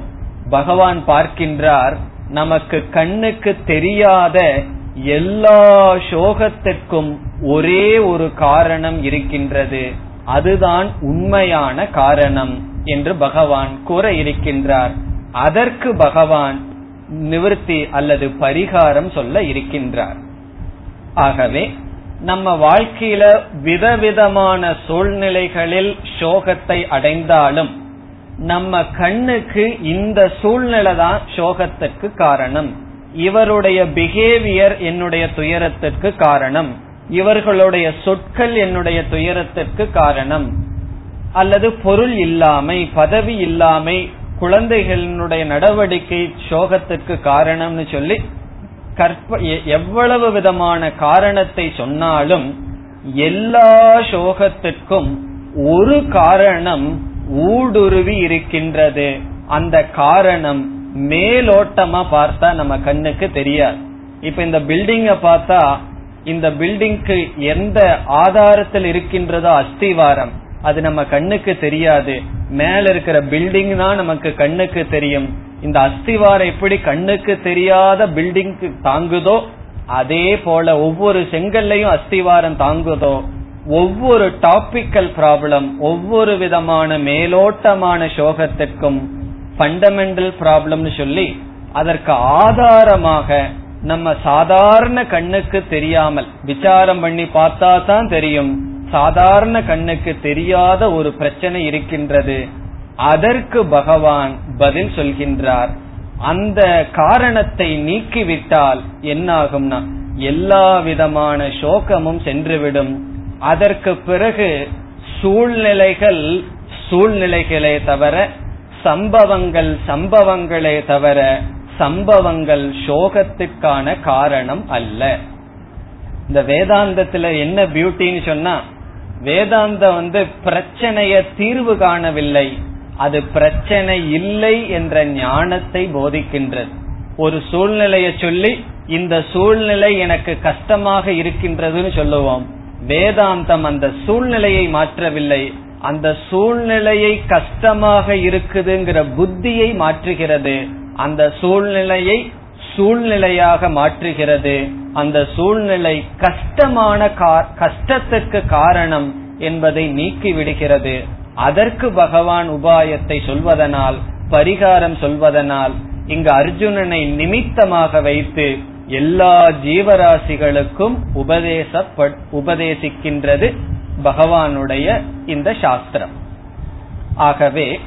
பகவான் பார்க்கின்றார் நமக்கு கண்ணுக்கு தெரியாத எல்லா சோகத்திற்கும் ஒரே ஒரு காரணம் இருக்கின்றது. அதுதான் உண்மையான காரணம் என்று பகவான் கூற இருக்கின்றார். அதற்கு பகவான் நிவர்த்தி அல்லது பரிகாரம் சொல்ல இருக்கின்றார். ஆகவே நம்ம வாழ்க்கையில விதவிதமான சூழ்நிலைகளில் சோகத்தை அடைந்தாலும் நம்ம கண்ணுக்கு இந்த சூழ்நிலை தான் சோகத்திற்கு காரணம். இவருடைய பிஹேவியர் என்னுடைய துயரத்திற்கு காரணம். இவர்களுடைய சொற்கள் என்னுடைய துயரத்திற்கு காரணம். அல்லது பொருள் இல்லாமை பதவி இல்லாமை குழந்தைகளினுடைய நடவடிக்கை சோகத்திற்கு காரணம்னு சொல்லி கற்ப எவ்வளவு விதமான காரணத்தை சொன்னாலும் எல்லா சோகத்திற்கும் ஒரு காரணம் ஊடுருவி இருக்கின்றது. அந்த காரணம் மேலோட்டமா பார்த்தா நம்ம கண்ணுக்கு தெரியாது. இப்ப இந்த பில்டிங்க பார்த்தா இந்த பில்டிங்க்கு எந்த ஆதாரத்தில் இருக்கின்றதோ அஸ்திவாரம் அது நம்ம கண்ணுக்கு தெரியாது. மேல இருக்கிற பில்டிங் தான் நமக்கு கண்ணுக்கு தெரியும். இந்த அஸ்திவாரம் எப்படி கண்ணுக்கு தெரியாத பில்டிங்க்கு தாங்குதோ அதே போல ஒவ்வொரு செங்கல்லையும் அஸ்திவாரம் தாங்குதோ ஒவ்வொரு டாபிக்கல் ப்ராப்ளம் ஒவ்வொரு விதமான மேலோட்டமான சோகத்திற்கும் ஃபண்டமெண்டல் ப்ராப்ளம்னு சொல்லி அதற்கு ஆதாரமாக நம்ம சாதாரண கண்ணுக்கு தெரியாமல் விசாரம் பண்ணி பார்த்தா தான் தெரியும் சாதாரண கண்ணுக்கு தெரியாத ஒரு பிரச்சனை இருக்கின்றது. அதற்கு பகவான் பதில் சொல்கின்றார். அந்த காரணத்தை நீக்கிவிட்டால் என்னாகும்னா எல்லா விதமான சோகமும் சென்றுவிடும். அதற்கு பிறகு சூழ்நிலைகள் சூழ்நிலைகளே தவிர சம்பவங்கள் சம்பவங்களே தவிர சம்பவங்கள் சோகத்துக்கான காரணம் அல்ல. இந்த வேதாந்தத்துல என்ன பியூட்டின்னு சொன்னா வேதாந்தம் வந்து பிரச்சனைய தீர்வு காணவில்லை. அது பிரச்சனை இல்லை என்ற ஞானத்தை போதிக்கின்றது. ஒரு சூழ்நிலையை சொல்லி இந்த சூழ்நிலை எனக்கு கஷ்டமாக இருக்கின்றதுன்னு சொல்லுவோம். வேதாந்தம் அந்த சூழ்நிலையை மாற்றவில்லை. அந்த சூழ்நிலையை கஷ்டமாக இருக்குதுங்கிற புத்தியை மாற்றுகிறது. அந்த சூழ்நிலையை சூழ்நிலையாக மாற்றுகிறது. அந்த சூழ்நிலை கஷ்டமான கஷ்டத்துக்கு காரணம் என்பதை நீக்கி விடுகிறது அதற்கு பகவான் உபாயத்தை சொல்வதனால் பரிகாரம் சொல்வதனால் இங்கு அர்ஜுனனை நிமித்தமாக வைத்து எல்லா ஜீவராசிகளுக்கும் உபதேச உபதேசிக்கின்றது பகவானுடைய இந்த சாஸ்திரம். ஆகவே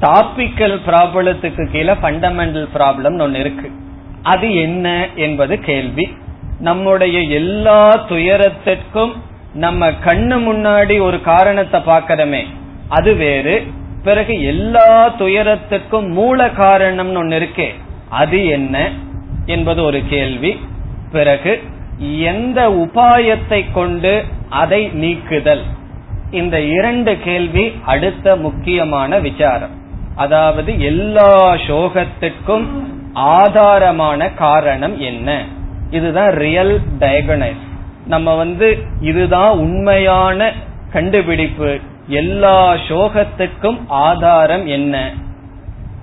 டாபிக்கல் ப்ராப்ளத்துக்கு கீழே ஃபண்டமெண்டல் ப்ராப்ளம் ஒன்னு இருக்கு. அது என்ன என்பது கேள்வி. நம்முடைய எல்லா துயரத்திற்கும் நம்ம கண்ணு முன்னாடி ஒரு காரணத்தை பாக்கிறோமே அது வேறு. பிறகு எல்லா துயரத்துக்கும் மூல காரணம்னு ஒன்னு இருக்கே. அது என்ன? என்பது ஒரு கேள்வி. பிறகு எந்த உபாயத்தை கொண்டு அதை நீக்குதல்? இந்த இரண்டு கேள்வி அடுத்த முக்கியமான விசாரம். அதாவது எல்லா சோகத்துக்கும் ஆதாரமான காரணம் என்ன? இதுதான் ரியல் டயகனைஸ் நம்ம வந்து இதுதான் உண்மையான கண்டுபிடிப்பு. எல்லா சோகத்துக்கும் ஆதாரம் என்ன?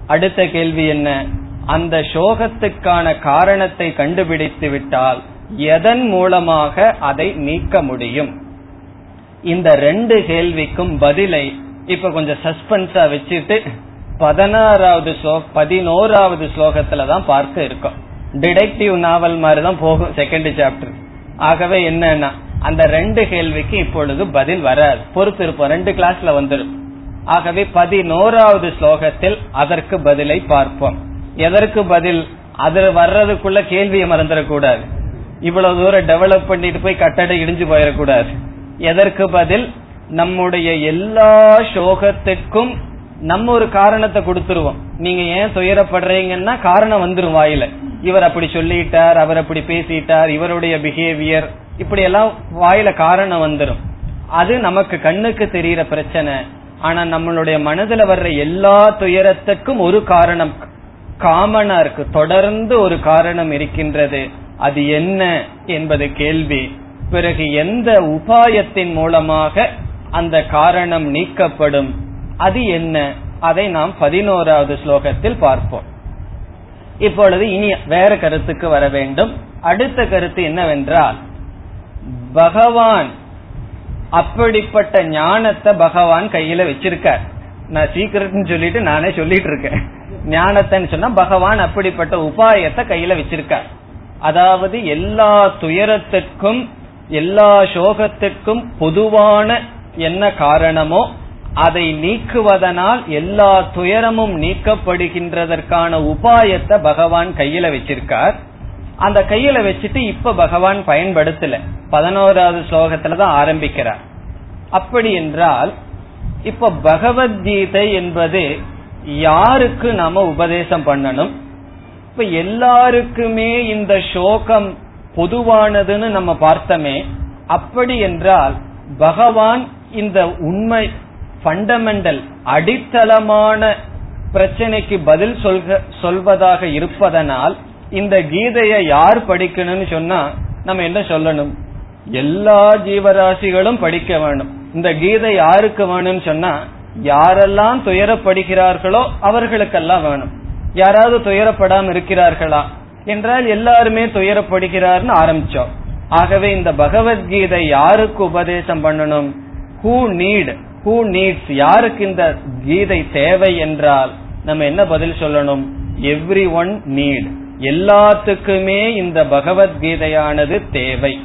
அடுத்த கேள்வி என்ன? அந்த சோகத்துக்கான காரணத்தை கண்டுபிடித்து விட்டால் எதன் மூலமாக அதை நீக்க முடியும்? இந்த ரெண்டு கேள்விக்கும் பதிலை இப்ப கொஞ்சம் சஸ்பென்ஸா வச்சுட்டு பதினாறாவது பதினோராவது ஸ்லோகத்துல தான் பார்க்க இருக்கோம். டிடெக்டிவ் நாவல் மாதிரி தான் போகும் செகண்ட் சாப்டர் ஆகவே என்னன்னா அந்த ரெண்டு கேள்விக்கு இப்பொழுது பதில் வராது. பொறுத்து இருப்போம் ரெண்டு கிளாஸ்ல வந்துடும் ஆகவே பதினோராவது ஸ்லோகத்தில் அதற்கு பதிலை பார்ப்போம். எதற்கு பதில்? அதுல வர்றதுக்குள்ள கேள்வியை மறந்துடக்கூடாது. இவ்வளவு தூரம் டெவலப் பண்ணிட்டு போய் கட்டடம் இடிஞ்சு போயிடக்கூடாது. எதற்கு பதில்? நம்முடைய எல்லா சோகத்துக்கும் நம்ம ஒரு காரணத்தை கொடுத்துருவோம். நீங்க ஏன் துயரப்படுறீங்கன்னா காரணம் வந்துரும் வாயில. இவர் அப்படி சொல்லிட்டார் அவர் அப்படி பேசிட்டார் இவருடைய பிஹேவியர் இப்படி எல்லாம் வாயில காரணம் வந்துடும் அது நமக்கு கண்ணுக்கு தெரியற பிரச்சனை. ஆனா நம்மளுடைய மனதுல வர்ற எல்லா துயரத்துக்கும் ஒரு காரணம். காமனா இருக்கு தொடர்ந்து ஒரு காரணம் இருக்கின்றது. அது என்ன என்பது கேள்வி. பிறகு எந்த உபாயத்தின் மூலமாக அந்த காரணம் நீக்கப்படும்? அது என்ன? அதை நாம் பதினோராவது ஸ்லோகத்தில் பார்ப்போம். இப்பொழுது இனி வேற கருத்துக்கு வர வேண்டும். அடுத்த கருத்து என்னவென்றால் பகவான் அப்படிப்பட்ட ஞானத்தை பகவான் கையில வச்சிருக்கார். நான் சீக்கிரட்னு சொல்லிட்டு நானே சொல்லிட்டு இருக்கேன் ஞானத்தைன்னு சொன்னா பகவான் அப்படிப்பட்ட உபாயத்தை கையில வச்சிருக்கார். அதாவது எல்லா துயரத்திற்கும் எல்லா சோகத்திற்கும் பொதுவான என்ன காரணமோ அதை நீக்குவதனால் எல்லா துயரமும் நீக்கப்படுகின்றதற்கான உபாயத்தை பகவான் கையில வச்சிருக்கார். அந்த கையில வச்சுட்டு இப்ப பகவான் பயன்படுத்தல. பதினோராவது ஸ்லோகத்துலதான் ஆரம்பிக்கிறார். அப்படி என்றால் இப்ப பகவத்கீதை என்பது யாருக்கு நாம உபதேசம் பண்ணணும்? இப்ப எல்லாருக்குமே இந்த சோகம் பொதுவானதுன்னு நம்ம பார்த்தோமே அப்படி என்றால் பகவான் இந்த உண்மை ஃபண்டமெண்டல் அடித்தளமான பிரச்சனைக்கு பதில் சொல்க சொல்வதாக இருப்பதனால் இந்த கீதையை யார் படிக்கணும்னு சொன்னா நம்ம என்ன சொல்லணும்? எல்லா ஜீவராசிகளும் படிக்க வேணும். இந்த கீதை யாருக்கு வேணும்னு சொன்னா யாரெல்லாம் துயரப்படுகிறார்களோ அவர்களுக்கெல்லாம் வேணும். யாராவது துயரப்படாம இருக்கிறார்களா? என்றால் எல்லாருமே துயரப்படுகிறார்னு ஆரம்பிச்சோம். ஆகவே இந்த பகவத்கீதை யாருக்கு உபதேசம் பண்ணணும்? ஹூ நீட் ஹூ நீட்ஸ் யாருக்கு இந்த கீதை தேவை என்றால் நம்ம என்ன பதில் சொல்லணும்? எவ்ரி ஒன் நீட் எல்லாத்துக்குமே இந்த பகவத்கீதையானது தேவை.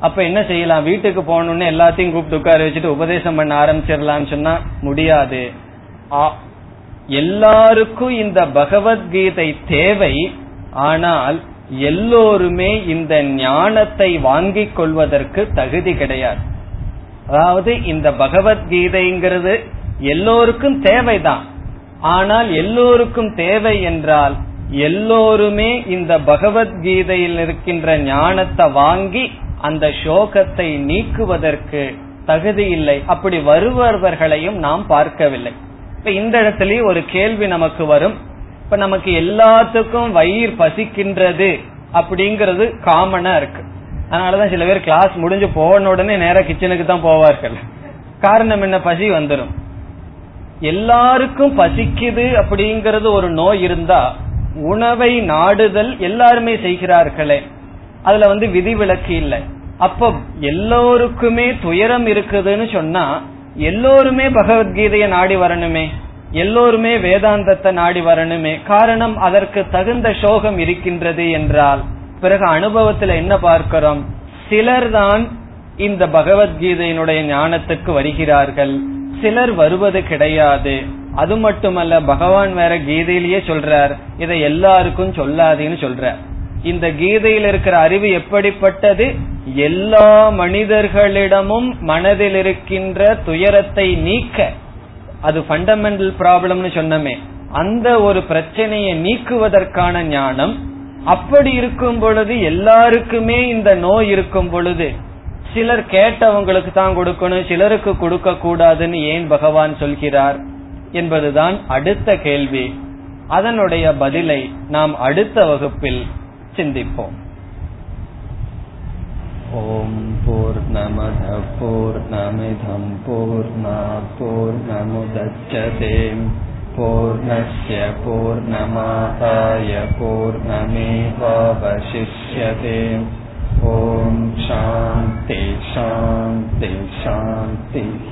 அப்ப என்ன செய்யலாம்? வீட்டுக்கு போகணும்னு எல்லாத்தையும் கூப்பிட்டு உட்கார வச்சுட்டு உபதேசம் பண்ண ஆரம்பிச்சிடலாம்னு சொன்னா முடியாது. எல்லாருக்கும் இந்த பகவத்கீதை தேவை. ஆனால் எல்லோருமே இந்த ஞானத்தை வாங்கிக் கொள்வதற்கு தகுதி கிடையாது. அதாவது இந்த பகவத்கீதைங்கிறது எல்லோருக்கும் தேவைதான். ஆனால் எல்லோருக்கும் தேவை என்றால் எல்லோருமே இந்த பகவத்கீதையில் இருக்கின்ற ஞானத்தை வாங்கி அந்த சோகத்தை நீக்குவதற்கு தகுதி இல்லை. அப்படி வருபவர்களையும் நாம் பார்க்கவில்லை. இப்ப இந்த இடத்துலயே ஒரு கேள்வி நமக்கு வரும். இப்ப நமக்கு எல்லாத்துக்கும் வயிறு பசிக்கின்றது அப்படிங்கறது காமனா இருக்கு. அதனாலதான் சில பேர் கிளாஸ் முடிஞ்சு போன உடனே நேர கிச்சனுக்கு தான் போவார்கள். காரணம் என்ன? பசி வந்துடும் எல்லாருக்கும் பசிக்குது அப்படிங்கறது ஒரு நோய் இருந்தா உணவை நாடுதல் எல்லாருமே செய்கிறார்களே. அதுல வந்து விதிவிலக்கு இல்லை. அப்ப எல்லோருக்குமே துயரம் இருக்குதுன்னு சொன்னா எல்லோருமே பகவத்கீதையை நாடி வரணுமே. எல்லோருமே வேதாந்தத்தை நாடி வரணுமே. காரணம் அதற்கு தகுந்த சோகம் இருக்கின்றது என்றால் பிறகு அனுபவத்துல என்ன பார்க்கிறோம்? சிலர் தான் இந்த பகவத்கீதையினுடைய ஞானத்துக்கு வருகிறார்கள். சிலர் வருவது கிடையாது. அது மட்டுமல்ல பகவான் வேற கீதையிலேயே சொல்றார். இதை எல்லாருக்கும் சொல்லாதேன்னு சொல்றார். இந்த கீதையில் இருக்கிற அறிவு எப்படிப்பட்டது? எல்லா மனிதர்களிடமும் மனதில் இருக்கின்ற துயரத்தை நீக்க. அது ஃபண்டமெண்டல் ப்ராப்ளம்னு சொன்னமே. அந்த ஒரு பிரச்சனையை நீக்குவதற்கான ஞானம். அப்படி இருக்கும் பொழுது எல்லாருக்குமே இந்த நோய் இருக்கும் பொழுது சிலர் கேட்டவங்களுக்கு தான் கொடுக்கணும் சிலருக்கு கொடுக்க கூடாதுன்னு ஏன் பகவான் சொல்கிறார் என்பதுதான் அடுத்த கேள்வி. அதனுடைய பதிலை நாம் அடுத்த வகுப்பில் சிந்திப்போம் ஓம் போர் நமத போர் நமிதம் போர் போர் நமுதச்சதேம் पूर्णस्य पूर्णमादाय पूर्णमेवावशिष्यते ॐ शान्ति शान्ति शान्तिः